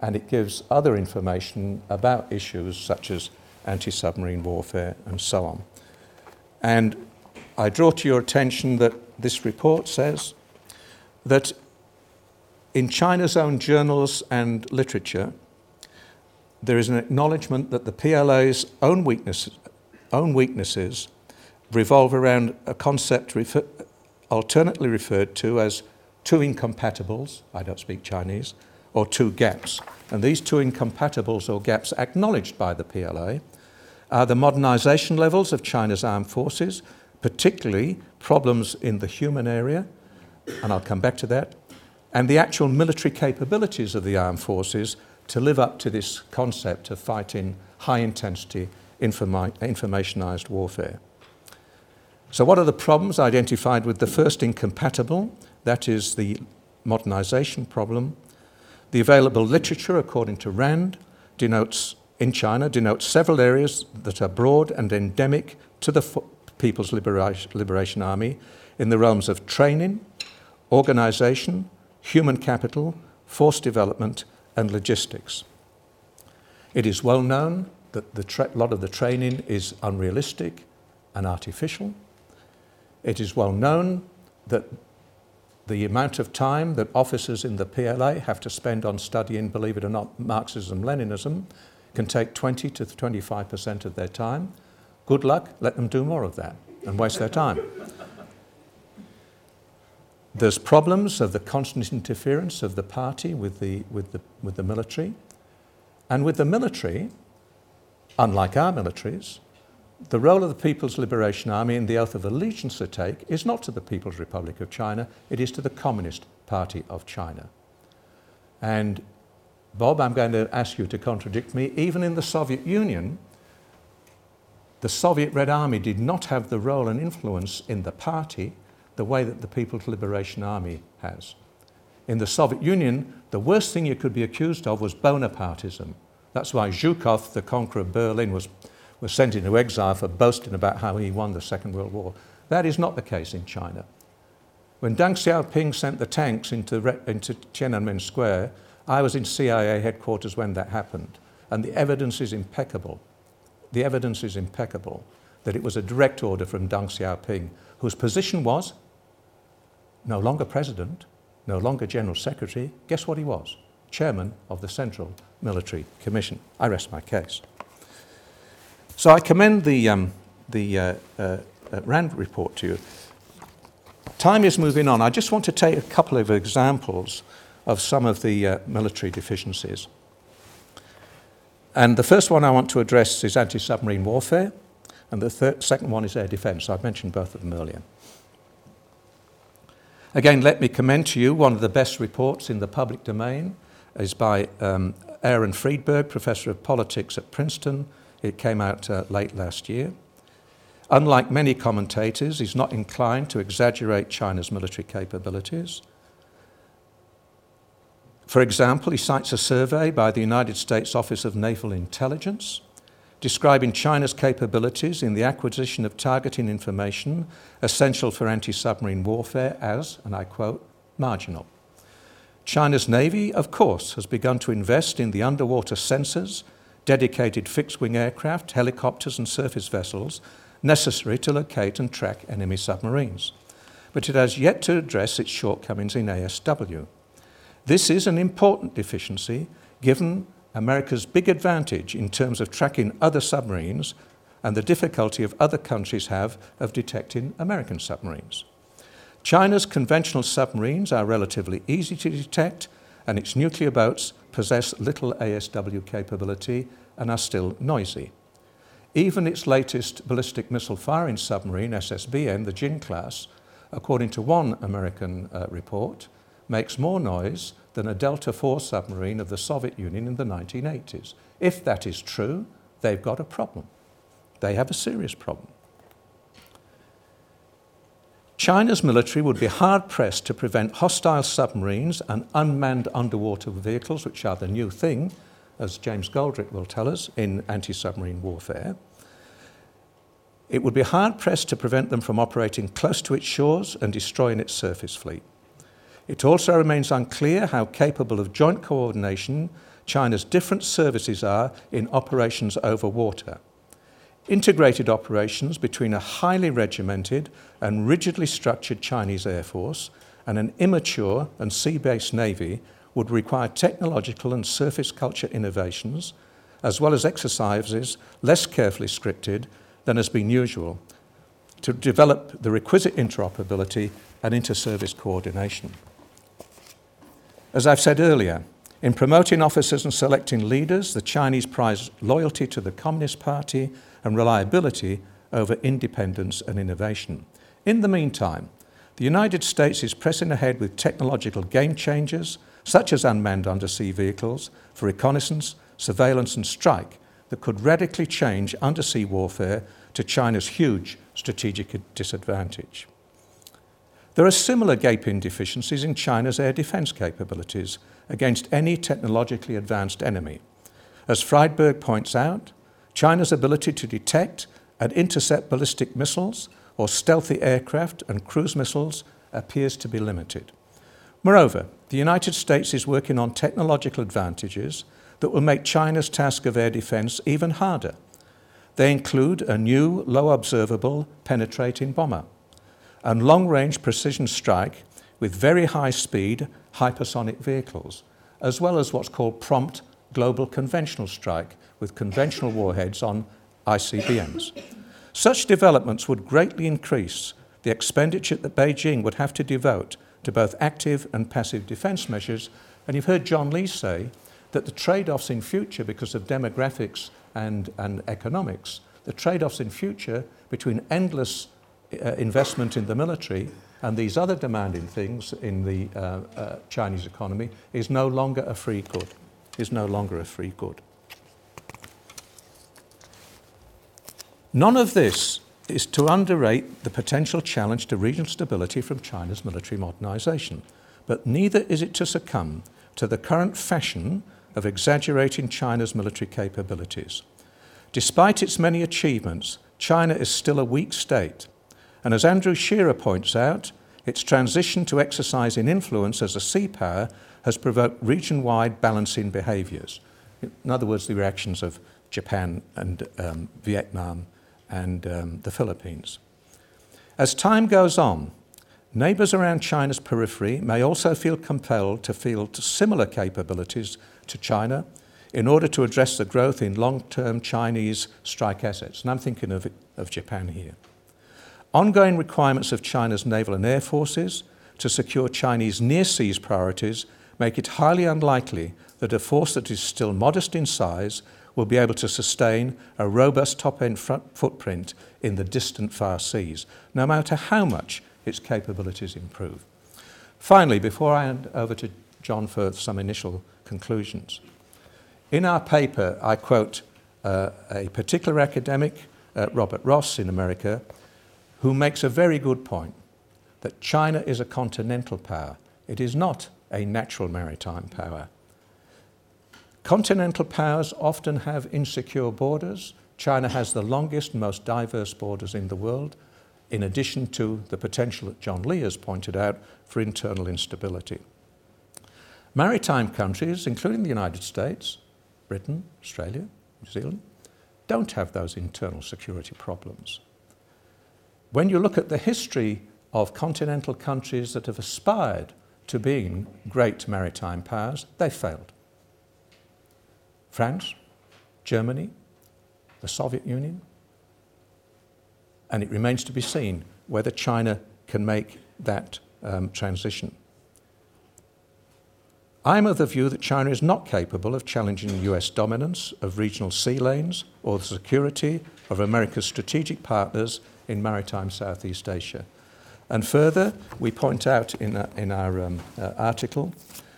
[SPEAKER 2] and it gives other information about issues such as anti submarine warfare and so on. And I draw to your attention that this report says that in China's own journals and literature, there is an acknowledgement that the PLA's own, weakness, own weaknesses revolve around a concept refer, alternately referred to as two incompatibles, I don't speak Chinese, or two gaps. And these two incompatibles or gaps acknowledged by the PLA are the modernisation levels of China's armed forces, particularly problems in the human area, and I'll come back to that, and the actual military capabilities of the armed forces to live up to this concept of fighting high intensity informi- informationized warfare. So, what are the problems identified with the first incompatible? That is the modernization problem. The available literature, according to RAND, denotes in China denotes several areas that are broad and endemic to the People's Liberation Army in the realms of training, organization, human capital, force development, and logistics. It is well known that the tra- lot of the training is unrealistic and artificial. It is well known that the amount of time that officers in the PLA have to spend on studying, believe it or not, Marxism Leninism can take 20 to 25% of their time. Good luck, let them do more of that and waste their time. There's problems of the constant interference of the party with the, with the, with the military. And with the military, unlike our militaries, the role of the People's Liberation Army in the oath of allegiance they take is not to the People's Republic of China, it is to the Communist Party of China. And Bob, I'm going to ask you to contradict me. Even in the Soviet Union, the Soviet Red Army did not have the role and influence in the party the way that the People's Liberation Army has. In the Soviet Union, the worst thing you could be accused of was Bonapartism. That's why Zhukov, the conqueror of Berlin, was, was sent into exile for boasting about how he won the Second World War. That is not the case in China. When Deng Xiaoping sent the tanks into, into Tiananmen Square, I was in CIA headquarters when that happened, and the evidence is impeccable. The evidence is impeccable that it was a direct order from Deng Xiaoping, whose position was no longer president, no longer general secretary. Guess what he was? Chairman of the Central Military Commission. I rest my case. So I commend the, um, the uh, uh, uh, RAND report to you. time is moving on. I just want to take a couple of examples of some of the uh, military deficiencies. And the first one I want to address is anti submarine warfare, and the third, second one is air defence. I've mentioned both of them earlier. Again, let me commend to you one of the best reports in the public domain is by um, Aaron Friedberg, Professor of Politics at Princeton. It came out uh, late last year. Unlike many commentators, he's not inclined to exaggerate China's military capabilities. For example, he cites a survey by the United States Office of Naval Intelligence describing China's capabilities in the acquisition of targeting information essential for anti submarine warfare as, and I quote, marginal. China's Navy, of course, has begun to invest in the underwater sensors, dedicated fixed wing aircraft, helicopters, and surface vessels necessary to locate and track enemy submarines. But it has yet to address its shortcomings in ASW. This is an important deficiency given America's big advantage in terms of tracking other submarines and the difficulty of other countries have of detecting American submarines. China's conventional submarines are relatively easy to detect, and its nuclear boats possess little ASW capability and are still noisy. Even its latest ballistic missile firing submarine, SSBN, the Jin class, according to one American uh, report, makes more noise than a Delta IV submarine of the Soviet Union in the 1980s. If that is true, they've got a problem. They have a serious problem. China's military would be hard pressed to prevent hostile submarines and unmanned underwater vehicles, which are the new thing, as James Goldrick will tell us, in anti submarine warfare. It would be hard pressed to prevent them from operating close to its shores and destroying its surface fleet. It also remains unclear how capable of joint coordination China's different services are in operations over water. Integrated operations between a highly regimented and rigidly structured Chinese Air Force and an immature and sea based Navy would require technological and surface culture innovations, as well as exercises less carefully scripted than has been usual, to develop the requisite interoperability and inter service coordination. As I've said earlier, in promoting officers and selecting leaders, the Chinese prize loyalty to the Communist Party and reliability over independence and innovation. In the meantime, the United States is pressing ahead with technological game changers, such as unmanned undersea vehicles, for reconnaissance, surveillance, and strike that could radically change undersea warfare to China's huge strategic disadvantage. There are similar gaping deficiencies in China's air defense capabilities against any technologically advanced enemy. As Friedberg points out, China's ability to detect and intercept ballistic missiles or stealthy aircraft and cruise missiles appears to be limited. Moreover, the United States is working on technological advantages that will make China's task of air defense even harder. They include a new, low observable, penetrating bomber and long range precision strike with very high speed hypersonic vehicles, as well as what's called prompt global conventional strike with conventional warheads on ICBMs. Such developments would greatly increase the expenditure that Beijing would have to devote to both active and passive defense measures. And you've heard John Lee say that the trade offs in future, because of demographics and, and economics, the trade offs in future between endless uh, investment in the military and these other demanding things in the uh, uh, Chinese economy is no longer a free good. Is no longer a free good. None of this is to underrate the potential challenge to regional stability from China's military modernization, but neither is it to succumb to the current fashion of exaggerating China's military capabilities. Despite its many achievements, China is still a weak state and as Andrew Shearer points out, its transition to exercising influence as a sea power has provoked region wide balancing behaviours. In other words, the reactions of Japan and um, Vietnam and um, the Philippines. As time goes on, neighbours around China's periphery may also feel compelled to field similar capabilities to China in order to address the growth in long term Chinese strike assets. And I'm thinking of, of Japan here. Ongoing requirements of China's naval and air forces to secure Chinese near seas priorities make it highly unlikely that a force that is still modest in size will be able to sustain a robust top end footprint in the distant far seas, no matter how much its capabilities improve. Finally, before I hand over to John for some initial conclusions, in our paper, I quote uh, a particular academic, uh, Robert Ross in America, who makes a very good point that China is a continental power. It is not a natural maritime power. Continental powers often have insecure borders. China has the longest, most diverse borders in the world, in addition to the potential that John Lee has pointed out for internal instability. Maritime countries, including the United States, Britain, Australia, New Zealand, don't have those internal security problems. When you look at the history of continental countries that have aspired to being great maritime powers, they failed. France, Germany, the Soviet Union, and it remains to be seen whether China can make that um, transition. I'm of the view that China is not capable of challenging US dominance of regional sea lanes or the security of America's strategic partners in maritime Southeast Asia. And further, we point out in, uh, in our um, uh, article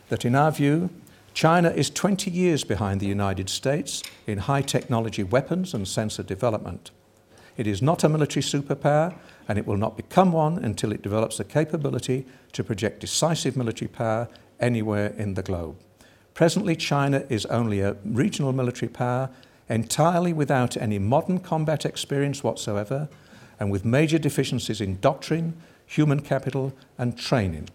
[SPEAKER 2] that in our view, China is 20 years behind the United States in high technology weapons and sensor development. It is not a military superpower, and it will not become one until it develops the capability to project decisive military power anywhere in the globe. Presently, China is only a regional military power, entirely without any modern combat experience whatsoever, and with major deficiencies in doctrine, human capital, and training,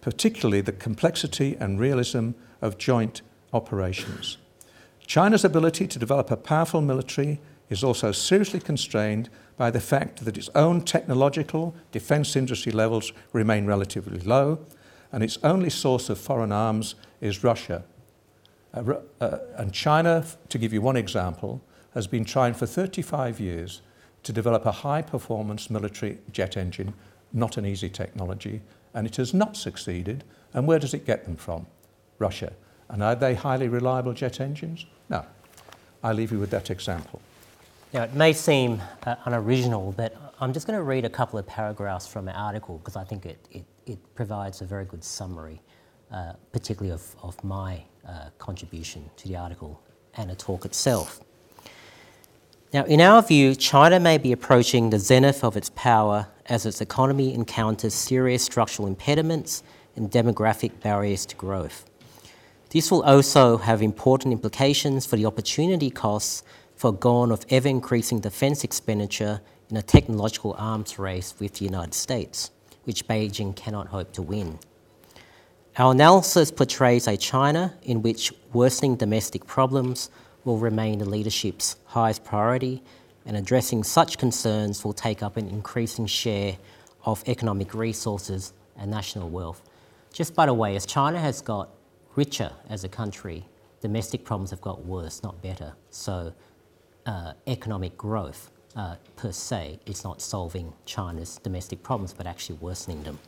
[SPEAKER 2] particularly the complexity and realism of joint operations. China's ability to develop a powerful military is also seriously constrained by the fact that its own technological defence industry levels remain relatively low, and its only source of foreign arms is Russia. Uh, uh, and China, to give you one example, has been trying for 35 years to develop a high performance military jet engine not an easy technology, and it has not succeeded. And where does it get them from? Russia. And are they highly reliable jet engines? No. I leave you with that example.
[SPEAKER 3] Now, it may seem uh, unoriginal, but I'm just going to read a couple of paragraphs from an article because I think it, it, it, provides a very good summary, uh, particularly of, of my uh, contribution to the article and the talk itself. Now, in our view, China may be approaching the zenith of its power as its economy encounters serious structural impediments and demographic barriers to growth. This will also have important implications for the opportunity costs foregone of ever increasing defence expenditure in a technological arms race with the United States, which Beijing cannot hope to win. Our analysis portrays a China in which worsening domestic problems will remain the leadership's highest priority, and addressing such concerns will take up an increasing share of economic resources and national wealth. Just by the way, as China has got richer as a country, domestic problems have got worse, not better. So, uh, economic growth uh, per se is not solving China's domestic problems, but actually worsening them.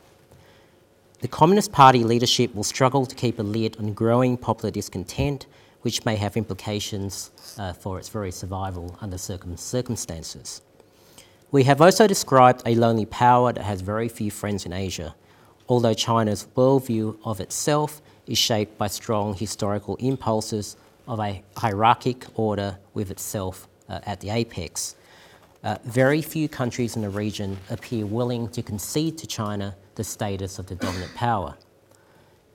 [SPEAKER 3] The Communist Party leadership will struggle to keep a lid on growing popular discontent which may have implications uh, for its very survival under certain circumstances. We have also described a lonely power that has very few friends in Asia, although China's worldview of itself is shaped by strong historical impulses of a hierarchic order with itself uh, at the apex. Uh, very few countries in the region appear willing to concede to China the status of the dominant power.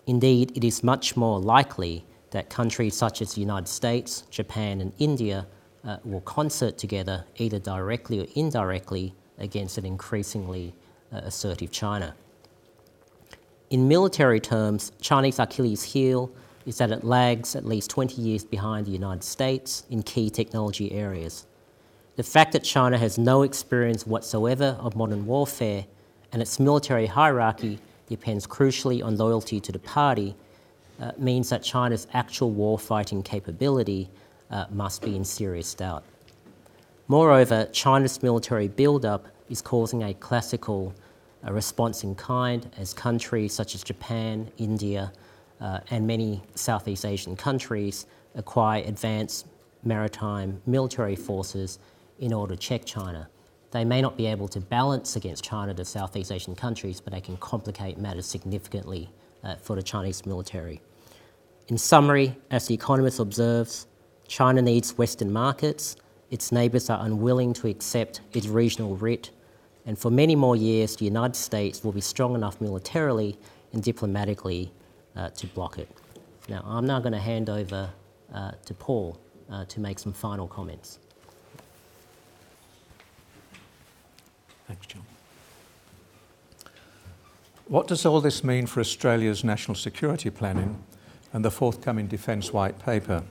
[SPEAKER 3] Indeed, it is much more likely that countries such as the United States, Japan, and India uh, will concert together, either directly or indirectly, against an increasingly uh, assertive China. In military terms, Chinese Achilles' heel is that it lags at least 20 years behind the United States in key technology areas. The fact that China has no experience whatsoever of modern warfare and its military hierarchy depends crucially on loyalty to the party uh, means that China's actual war fighting capability uh, must be in serious doubt. Moreover, China's military build-up is causing a classical uh, response in kind as countries such as Japan, India, uh, and many Southeast Asian countries acquire advanced maritime military forces in order to check China. They may not be able to balance against China, the Southeast Asian countries, but they can complicate matters significantly uh, for the Chinese military. In summary, as The Economist observes, China needs Western markets, its neighbours are unwilling to accept its regional writ, and for many more years, the United States will be strong enough militarily and diplomatically uh, to block it. Now, I'm now going to hand over uh, to Paul uh, to make some final comments.
[SPEAKER 2] Thanks, John. What does all this mean for Australia's national security planning and the forthcoming Defence White Paper?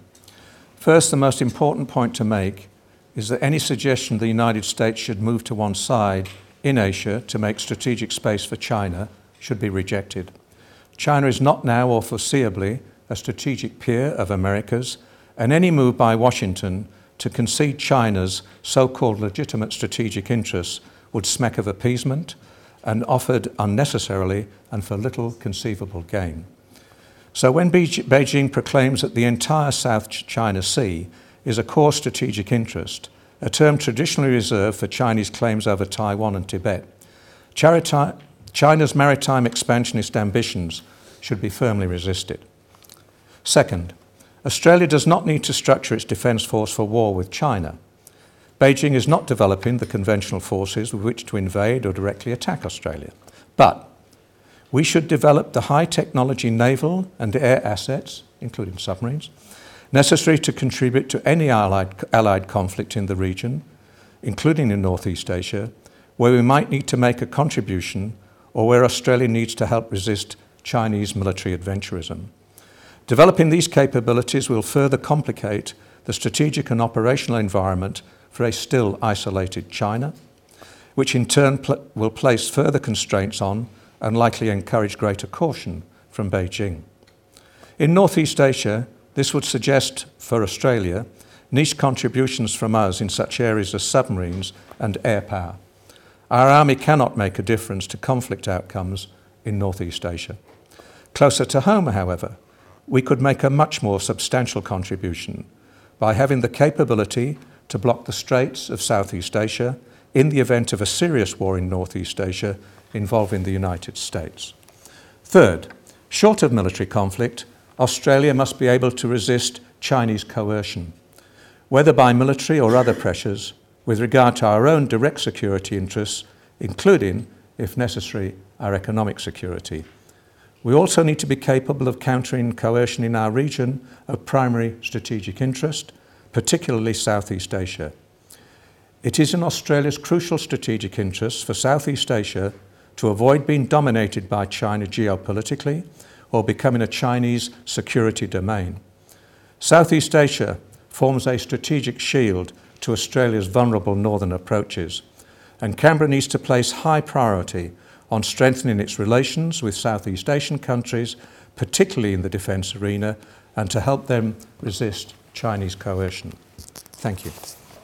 [SPEAKER 2] First, the most important point to make is that any suggestion the United States should move to one side in Asia to make strategic space for China should be rejected. China is not now or foreseeably a strategic peer of America's, and any move by Washington to concede China's so called legitimate strategic interests would smack of appeasement and offered unnecessarily and for little conceivable gain. So when Beijing proclaims that the entire South China Sea is a core strategic interest, a term traditionally reserved for Chinese claims over Taiwan and Tibet, China's maritime expansionist ambitions should be firmly resisted. Second, Australia does not need to structure its defence force for war with China. Beijing is not developing the conventional forces with which to invade or directly attack Australia. But we should develop the high technology naval and air assets, including submarines, necessary to contribute to any allied, allied conflict in the region, including in Northeast Asia, where we might need to make a contribution or where Australia needs to help resist Chinese military adventurism. Developing these capabilities will further complicate the strategic and operational environment for a still isolated China, which in turn pl- will place further constraints on and likely encourage greater caution from Beijing. In Northeast Asia, this would suggest for Australia niche contributions from us in such areas as submarines and air power. Our army cannot make a difference to conflict outcomes in Northeast Asia. Closer to home, however, we could make a much more substantial contribution by having the capability to block the straits of Southeast Asia in the event of a serious war in Northeast Asia involving the United States. Third, short of military conflict, Australia must be able to resist Chinese coercion, whether by military or other pressures, with regard to our own direct security interests, including, if necessary, our economic security. We also need to be capable of countering coercion in our region of primary strategic interest, particularly Southeast Asia. It is in Australia's crucial strategic interest for Southeast Asia to avoid being dominated by China geopolitically or becoming a Chinese security domain. Southeast Asia forms a strategic shield to Australia's vulnerable northern approaches, and Canberra needs to place high priority on strengthening its relations with Southeast Asian countries, particularly in the defence arena, and to help them resist Chinese coercion. Thank you.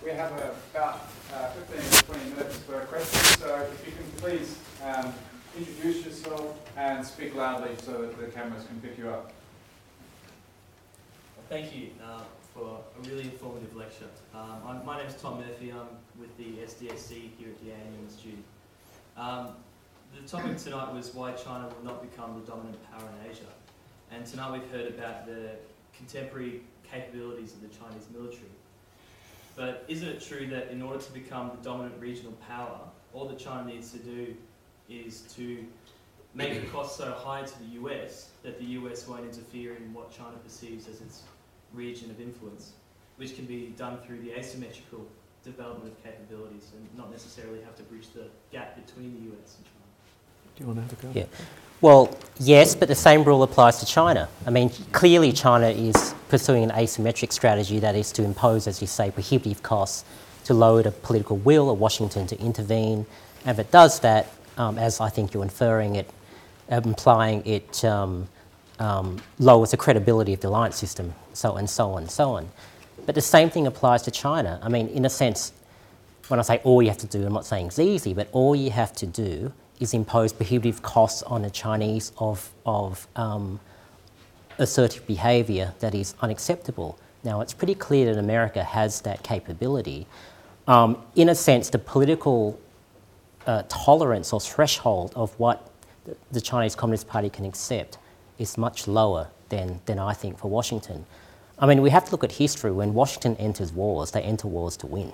[SPEAKER 4] We have about uh, 15 to 20 minutes for questions, so if you can please um, introduce yourself and speak loudly so that the cameras can pick you up.
[SPEAKER 5] Thank you uh, for a really informative lecture. Um, my name is Tom Murphy. I'm with the SDSC here at the ANU Institute. Um, the topic tonight was why China will not become the dominant power in Asia. And tonight we've heard about the contemporary capabilities of the Chinese military. But isn't it true that in order to become the dominant regional power, all that China needs to do is to make the cost so high to the US that the US won't interfere in what China perceives as its region of influence, which can be done through the asymmetrical development of capabilities and not necessarily have to bridge the gap between the US and China.
[SPEAKER 2] Do you want to have a
[SPEAKER 3] go? Yeah. Well, yes, but the same rule applies to China. I mean, clearly China is pursuing an asymmetric strategy that is to impose, as you say, prohibitive costs to lower the political will of Washington to intervene. And if it does that, um, as I think you're inferring it, implying it um, um, lowers the credibility of the alliance system, so and so on and so on. But the same thing applies to China. I mean, in a sense, when I say all you have to do, I'm not saying it's easy, but all you have to do is impose prohibitive costs on the Chinese of, of um, assertive behaviour that is unacceptable. Now, it's pretty clear that America has that capability. Um, in a sense, the political uh, tolerance or threshold of what the Chinese Communist Party can accept is much lower than, than I think for Washington. I mean, we have to look at history. When Washington enters wars, they enter wars to win.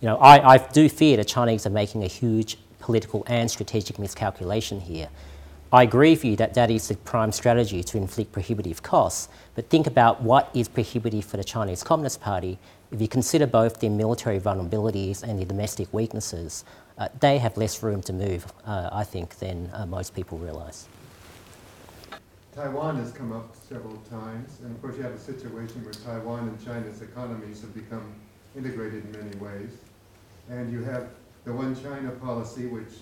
[SPEAKER 3] You know, I, I do fear the Chinese are making a huge political and strategic miscalculation here. I agree with you that that is the prime strategy to inflict prohibitive costs, but think about what is prohibitive for the Chinese Communist Party. If you consider both their military vulnerabilities and their domestic weaknesses, uh, they have less room to move, uh, I think, than uh, most people realise.
[SPEAKER 6] Taiwan has come up several times, and of course you have a situation where Taiwan and China's economies have become integrated in many ways. And you have the one China policy, which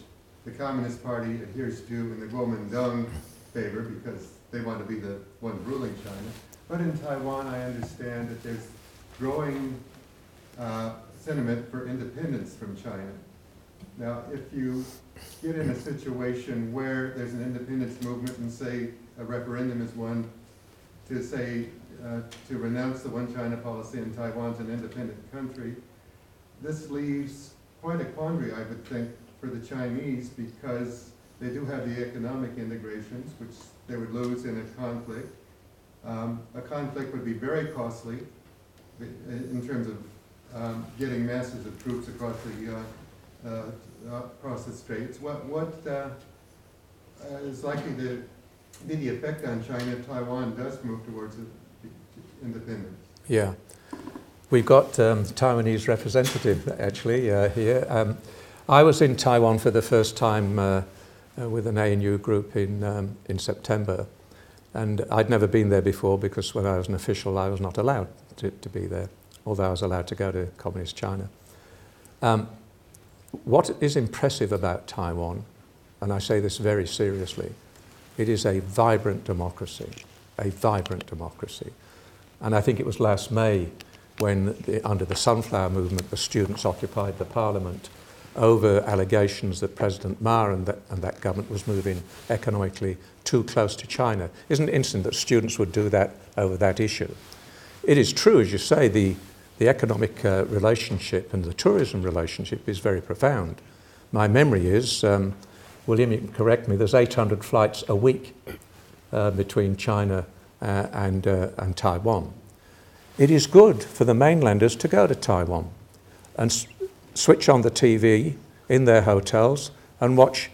[SPEAKER 6] the Communist Party adheres to in the Kuomintang favor because they want to be the one ruling China. But in Taiwan, I understand that there's growing uh, sentiment for independence from China. Now, if you get in a situation where there's an independence movement and say a referendum is one to say, uh, to renounce the one China policy and Taiwan's an independent country, this leaves quite a quandary, I would think, for the Chinese because they do have the economic integrations, which they would lose in a conflict. Um, a conflict would be very costly in terms of um, getting masses of troops across the uh, across the straits. What what uh, is likely to be the effect on China if Taiwan does move towards independence?
[SPEAKER 2] Yeah. We've got um, Taiwanese representative actually uh, here. Um, I was in Taiwan for the first time uh, uh, with an ANU group in, um, in September. And I'd never been there before because when I was an official, I was not allowed to, to be there, although I was allowed to go to Communist China. Um, what is impressive about Taiwan, and I say this very seriously, it is a vibrant democracy, a vibrant democracy. And I think it was last May when, the, under the Sunflower Movement, the students occupied the parliament over allegations that President Ma and that, and that government was moving economically too close to China. Isn't it interesting that students would do that over that issue? It is true, as you say, the, the economic uh, relationship and the tourism relationship is very profound. My memory is, um, William, you can correct me, there's 800 flights a week uh, between China uh, and, uh, and Taiwan. It is good for the mainlanders to go to Taiwan and switch on the TV in their hotels and watch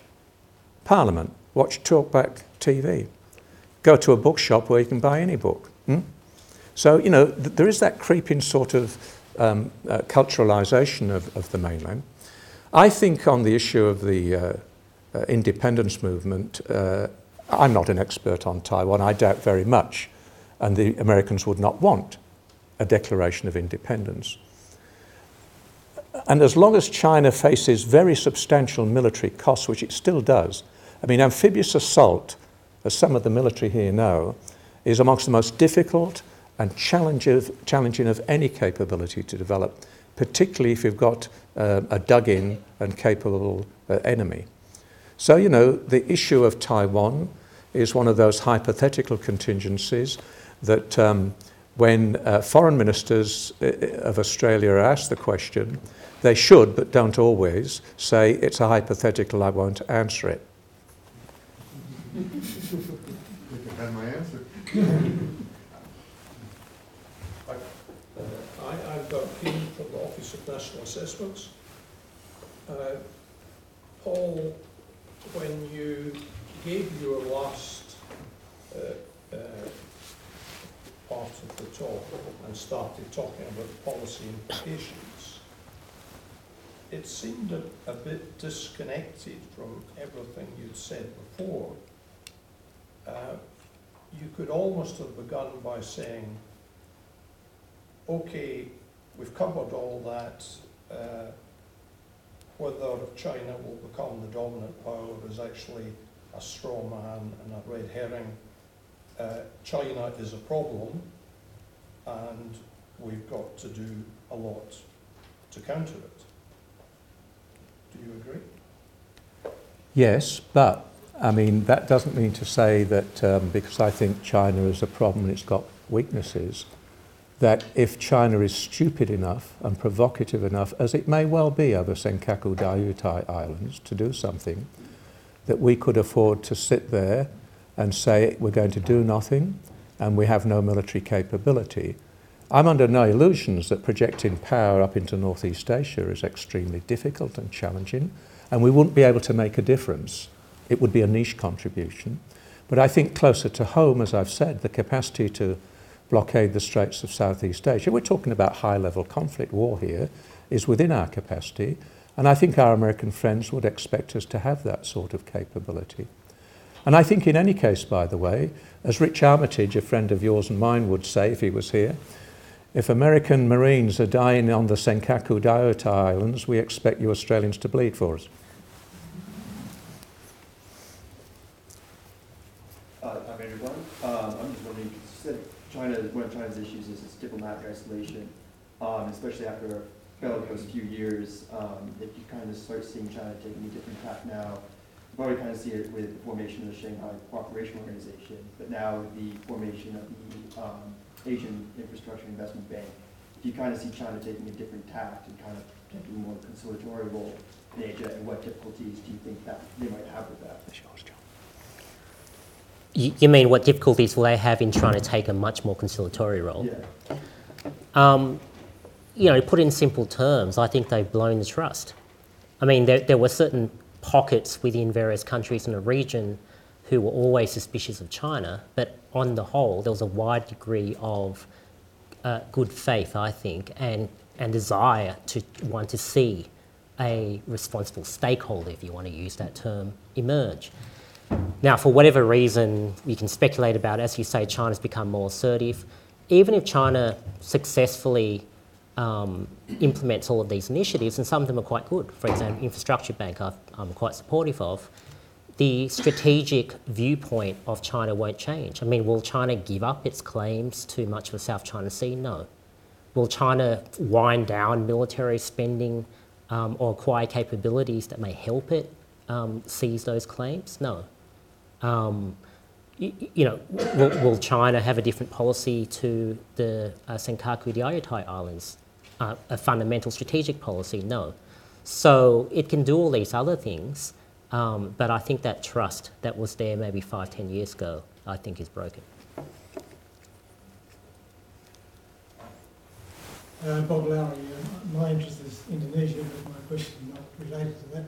[SPEAKER 2] Parliament, watch Talkback TV. Go to a bookshop where you can buy any book. Hmm? So, you know, th- there is that creeping sort of um, uh, culturalization of, of the mainland. I think on the issue of the uh, uh, independence movement, uh, I'm not an expert on Taiwan, I doubt very much, and the Americans would not want a declaration of independence. And as long as China faces very substantial military costs, which it still does, I mean, amphibious assault, as some of the military here know, is amongst the most difficult and challenging of any capability to develop, particularly if you've got uh, a dug in and capable uh, enemy. So, you know, the issue of Taiwan is one of those hypothetical contingencies that um, when uh, foreign ministers uh, of Australia are asked the question, they should, but don't always, say, it's a hypothetical, I won't answer it.
[SPEAKER 6] You can have my answer.
[SPEAKER 7] I, uh, I'm Doug Keane from the Assessments. Uh, Paul, when you gave your last uh, uh, part of the talk and started talking about policy implications, it seemed a, a bit disconnected from everything you'd said before. Uh, you could almost have begun by saying, okay, we've covered all that. Uh, whether China will become the dominant power is actually a straw man and a red herring. Uh, China is a problem, and we've got to do a lot to counter it. Do you agree?
[SPEAKER 2] Yes, but I mean, that doesn't mean to say that um, because I think China is a problem and it's got weaknesses, that if China is stupid enough and provocative enough, as it may well be other Senkaku Diaoyutai Islands, to do something, that we could afford to sit there and say we're going to do nothing and we have no military capability. I'm under no illusions that projecting power up into Northeast Asia is extremely difficult and challenging, and we wouldn't be able to make a difference. It would be a niche contribution. But I think closer to home, as I've said, the capacity to blockade the straits of Southeast Asia, we're talking about high level conflict war here, is within our capacity. And I think our American friends would expect us to have that sort of capability. And I think, in any case, by the way, as Rich Armitage, a friend of yours and mine, would say if he was here, if American Marines are dying on the Senkaku Diaoyutai Islands, we expect you Australians to bleed for us.
[SPEAKER 8] Uh, I'm Andrew Blunt. Um, I'm just wondering, 'cause you said China, one China's issues is its diplomatic isolation, um, especially after a bellicose few years. Um, if you kind of start seeing China taking a different tack now, you probably kind of see it with the formation of the Shanghai Cooperation Organization, but now the formation of the um, Asian Infrastructure Investment Bank, you kind of see China taking a different tact and kind of taking a more conciliatory role in Asia, and what difficulties do you think that they might have with that?
[SPEAKER 3] You, you mean what difficulties will they have in trying to take a much more conciliatory role?
[SPEAKER 8] Yeah.
[SPEAKER 3] Um, you know, put in simple terms, I think they've blown the trust. I mean, there, there were certain pockets within various countries in the region who were always suspicious of China, but on the whole, there was a wide degree of uh, good faith, I think, and, and desire to want to see a responsible stakeholder, if you want to use that term, emerge. Now, for whatever reason, we can speculate about, as you say, China's become more assertive. Even if China successfully um, implements all of these initiatives, and some of them are quite good, for example, Infrastructure Bank, i I'm quite supportive of, the strategic viewpoint of China won't change. I mean, will China give up its claims to much of the South China Sea? No. Will China wind down military spending um, or acquire capabilities that may help it um, seize those claims? No. Um, you, you, know, will, will, China have a different policy to the uh, Senkaku Diaoyutai Islands? Uh, a fundamental strategic policy? No. So it can do all these other things, um, but I think that trust that was there maybe five, ten years ago, I think is broken.
[SPEAKER 9] Uh, Bob Lowry, uh, my interest is Indonesia, but my question is not related to that.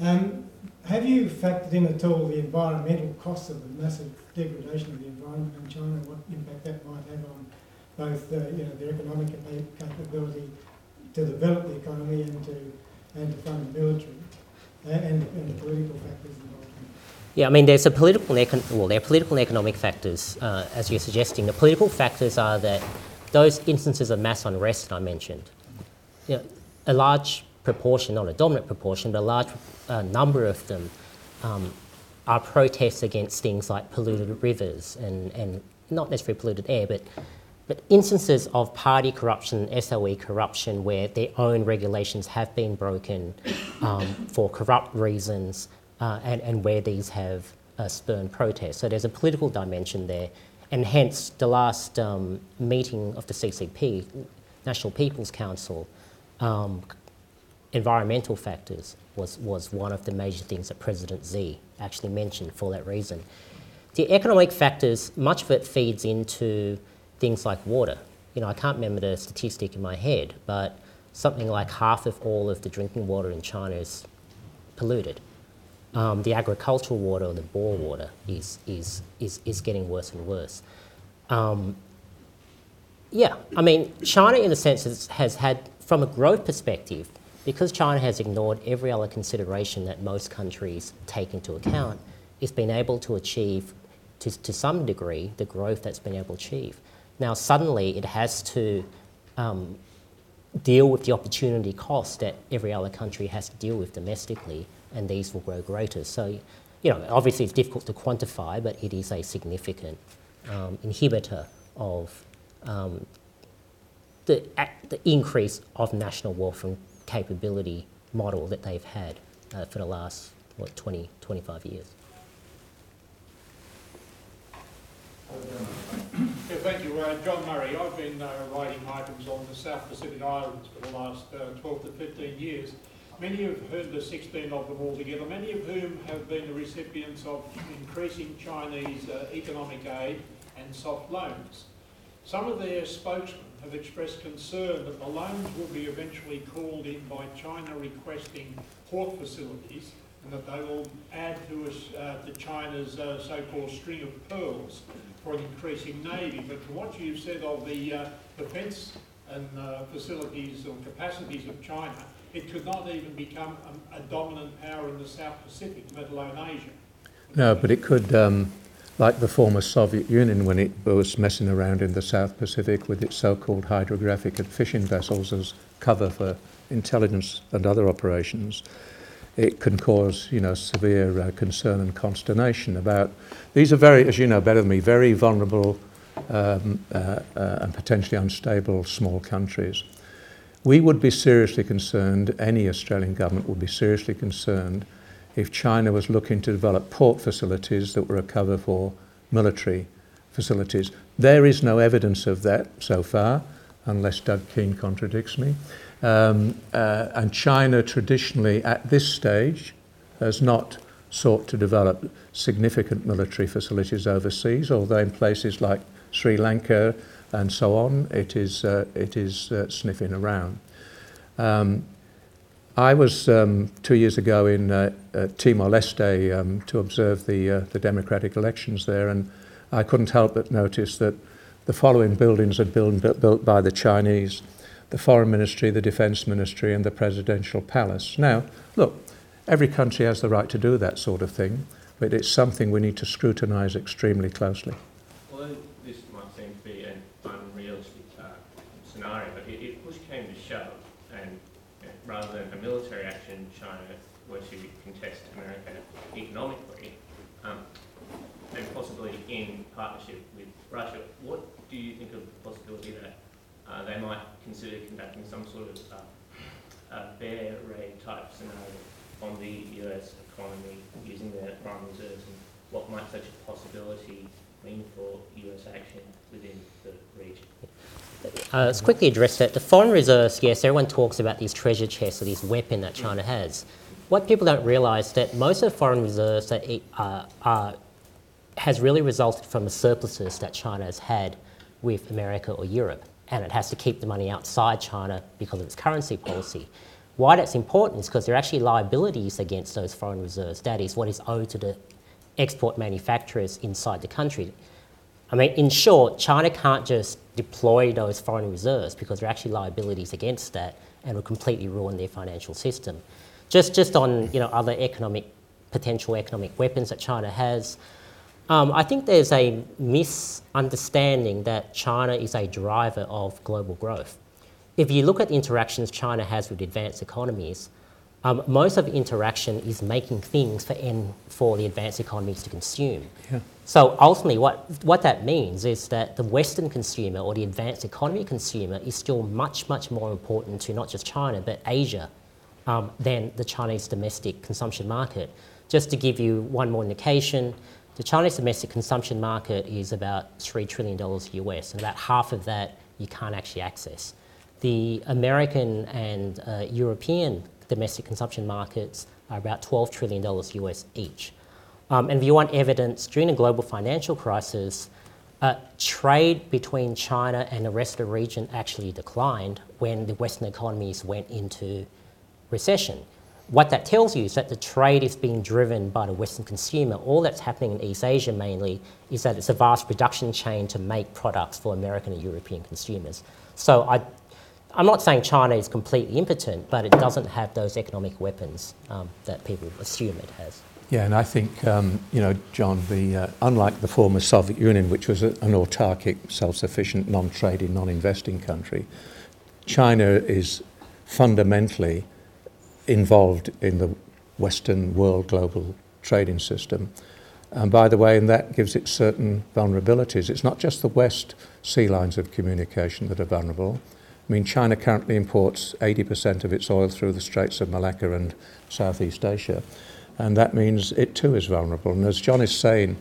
[SPEAKER 9] Um, have you factored in at all the environmental costs of the massive degradation of the environment in China and what impact that might have on both uh, you know, their economic capability to develop the economy and to, and to fund the military and, and the political factors involved?
[SPEAKER 3] Yeah, I mean, there's a political and econ- well, there are political and economic factors, uh, as you're suggesting. The political factors are that those instances of mass unrest that I mentioned, you know, a large proportion, not a dominant proportion, but a large uh, number of them um, are protests against things like polluted rivers and, and not necessarily polluted air, but, but instances of party corruption, SOE corruption, where their own regulations have been broken um, for corrupt reasons uh, and, and where these have uh, spurned protests. So there's a political dimension there. And hence, the last um, meeting of the CCP, National People's Council, um, environmental factors was, was one of the major things that President Xi actually mentioned for that reason. The economic factors, much of it feeds into things like water. You know, I can't remember the statistic in my head, but something like half of all of the drinking water in China is polluted. Um, the agricultural water or the bore water is, is, is, is getting worse and worse. Um, yeah, I mean, China, in a sense, has, has had, from a growth perspective, because China has ignored every other consideration that most countries take into account, it's been able to achieve, to, to some degree, the growth that's been able to achieve. Now, suddenly, it has to um, deal with the opportunity cost that every other country has to deal with domestically, and these will grow greater. So, you know, obviously it's difficult to quantify, but it is a significant um, inhibitor of um, the, the increase of national wealth and capability model that they've had uh, for the last, what, 20, 25 years.
[SPEAKER 7] Yeah, thank you. Uh, John Murray. I've been uh, writing items on the South Pacific Islands for the last uh, 12 to 15 years. Many have heard the 16 of them altogether, many of whom have been the recipients of increasing Chinese uh, economic aid and soft loans. Some of their spokesmen have expressed concern that the loans will be eventually called in by China requesting port facilities and that they will add to, uh, to China's uh, so-called string of pearls for an increasing navy. But from what you've said of the uh, defence and uh, facilities or capacities of China, it could not even become a, a, dominant power in the South Pacific, let alone Asia.
[SPEAKER 2] No, but it could, um, like the former Soviet Union when it was messing around in the South Pacific with its so-called hydrographic and fishing vessels as cover for intelligence and other operations it can cause, you know, severe uh, concern and consternation about. These are very, as you know better than me, very vulnerable um, uh, uh, and potentially unstable small countries. We would be seriously concerned, any Australian government would be seriously concerned if China was looking to develop port facilities that were a cover for military facilities. There is no evidence of that so far, unless Doug Keane contradicts me. Um, uh, and China traditionally, at this stage, has not sought to develop significant military facilities overseas, although in places like Sri Lanka and so on, it is, uh, it is uh, sniffing around. Um, I was um, two years ago in uh, uh, Timor-Leste um, to observe the, uh, the democratic elections there, and I couldn't help but notice that the following buildings had been built, built by the Chinese the Foreign Ministry, the Defence Ministry, and the Presidential Palace. Now, look, every country has the right to do that sort of thing, but it's something we need to scrutinise extremely closely.
[SPEAKER 10] Well, this might seem to be an unrealistic uh, scenario, but if push came to shove, and rather than a military action, China were to contest America economically, um, and possibly in partnership with Russia, what do you think of the possibility that uh, they might consider conducting some sort of uh, bear raid type scenario on the US economy using their foreign reserves and what might such a possibility mean for US action within the region?
[SPEAKER 3] Uh, let's quickly address that. The foreign reserves, yes, everyone talks about these treasure chests or these weapon that China has. What people don't realise is that most of the foreign reserves that it, uh, uh, has really resulted from the surpluses that China has had with America or Europe and it has to keep the money outside China because of its currency policy. Why that's important is because there are actually liabilities against those foreign reserves. That is what is owed to the export manufacturers inside the country. I mean, in short, China can't just deploy those foreign reserves because there are actually liabilities against that and will completely ruin their financial system. Just, just on you know, other economic, potential economic weapons that China has, um, I think there's a misunderstanding that China is a driver of global growth. If you look at the interactions China has with advanced economies, um, most of the interaction is making things for, in, for the advanced economies to consume. Yeah. So ultimately, what, what that means is that the Western consumer or the advanced economy consumer is still much, much more important to not just China, but Asia um, than the Chinese domestic consumption market. Just to give you one more indication, the Chinese domestic consumption market is about $3 trillion US, and about half of that you can't actually access. The American and uh, European domestic consumption markets are about $12 trillion US each. Um, and if you want evidence, during the global financial crisis, uh, trade between China and the rest of the region actually declined when the Western economies went into recession what that tells you is that the trade is being driven by the Western consumer. All that's happening in East Asia mainly is that it's a vast production chain to make products for American and European consumers. So I, I'm not saying China is completely impotent, but it doesn't have those economic weapons um, that people assume it has.
[SPEAKER 2] Yeah, and I think, um, you know, John, the, uh, unlike the former Soviet Union, which was a, an autarkic, self sufficient, non trading, non investing country, China is fundamentally involved in the Western world global trading system. And by the way, and that gives it certain vulnerabilities. It's not just the West sea lines of communication that are vulnerable. I mean, China currently imports 80% of its oil through the Straits of Malacca and Southeast Asia, and that means it too is vulnerable. And as John is saying,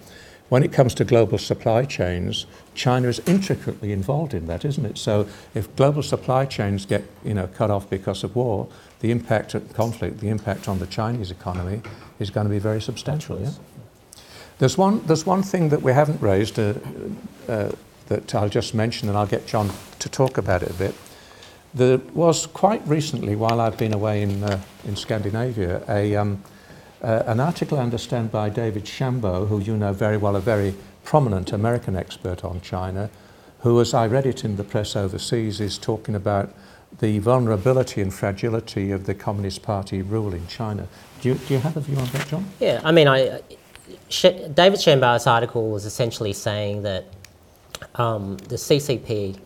[SPEAKER 2] when it comes to global supply chains, China is intricately involved in that, isn't it? So if global supply chains get you know, cut off because of war, the impact of conflict, the impact on the Chinese economy is going to be very substantial. Yeah? There's one, there's one thing that we haven't raised uh, uh, that I'll just mention, and I'll get John to talk about it a bit. There was quite recently, while I've been away in, uh, in Scandinavia, a, um, uh, an article, I understand, by David Shambaugh, who you know very well, a very prominent American expert on China, who, as I read it in the press overseas, is talking about the vulnerability and fragility of the Communist Party rule in China. Do you, do you have a view on that, John?
[SPEAKER 3] Yeah, I mean, I, David Shambaugh's article was essentially saying that um, the CCP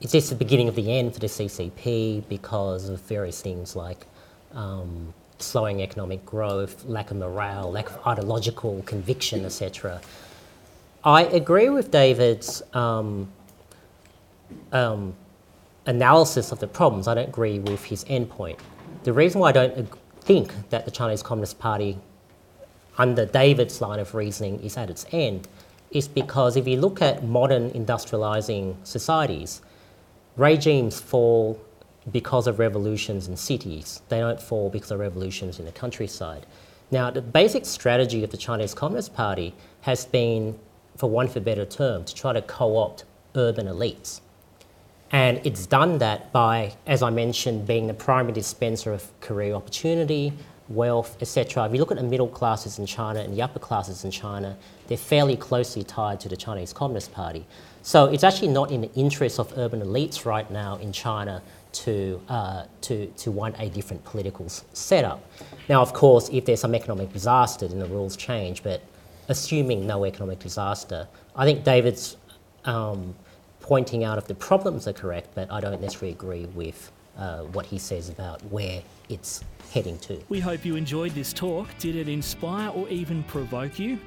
[SPEAKER 3] is this the beginning of the end for the CCP because of various things like um, slowing economic growth, lack of morale, lack of ideological conviction, etc. I agree with David's um, um, analysis of the problems. I don't agree with his endpoint. The reason why I don't think that the Chinese Communist Party, under David's line of reasoning, is at its end is because if you look at modern industrializing societies, regimes fall because of revolutions in cities. They don't fall because of revolutions in the countryside. Now, the basic strategy of the Chinese Communist Party has been, for want of a better term, to try to co opt urban elites. And it's done that by, as I mentioned, being the primary dispenser of career opportunity, wealth, etc. If you look at the middle classes in China and the upper classes in China, they're fairly closely tied to the Chinese Communist Party. So it's actually not in the interest of urban elites right now in China to, uh, to, to want a different political setup. Now, of course, if there's some economic disaster, then the rules change, but assuming no economic disaster, I think David's um, pointing out if the problems are correct, but I don't necessarily agree with uh, what he says about where it's heading to.
[SPEAKER 1] We hope you enjoyed this talk. Did it inspire or even provoke you?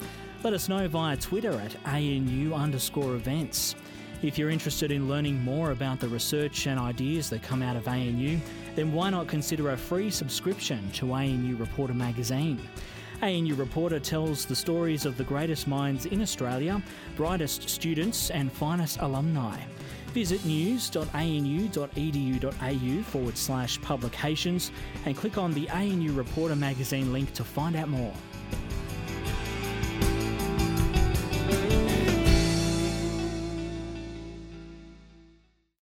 [SPEAKER 1] Let us know via Twitter at ANU underscore events. If you're interested in learning more about the research and ideas that come out of ANU, then why not consider a free subscription to ANU Reporter magazine? ANU Reporter tells the stories of the greatest minds in Australia, brightest students, and finest alumni. Visit news.anu.edu.au forward slash publications and click on the ANU Reporter magazine link to find out more.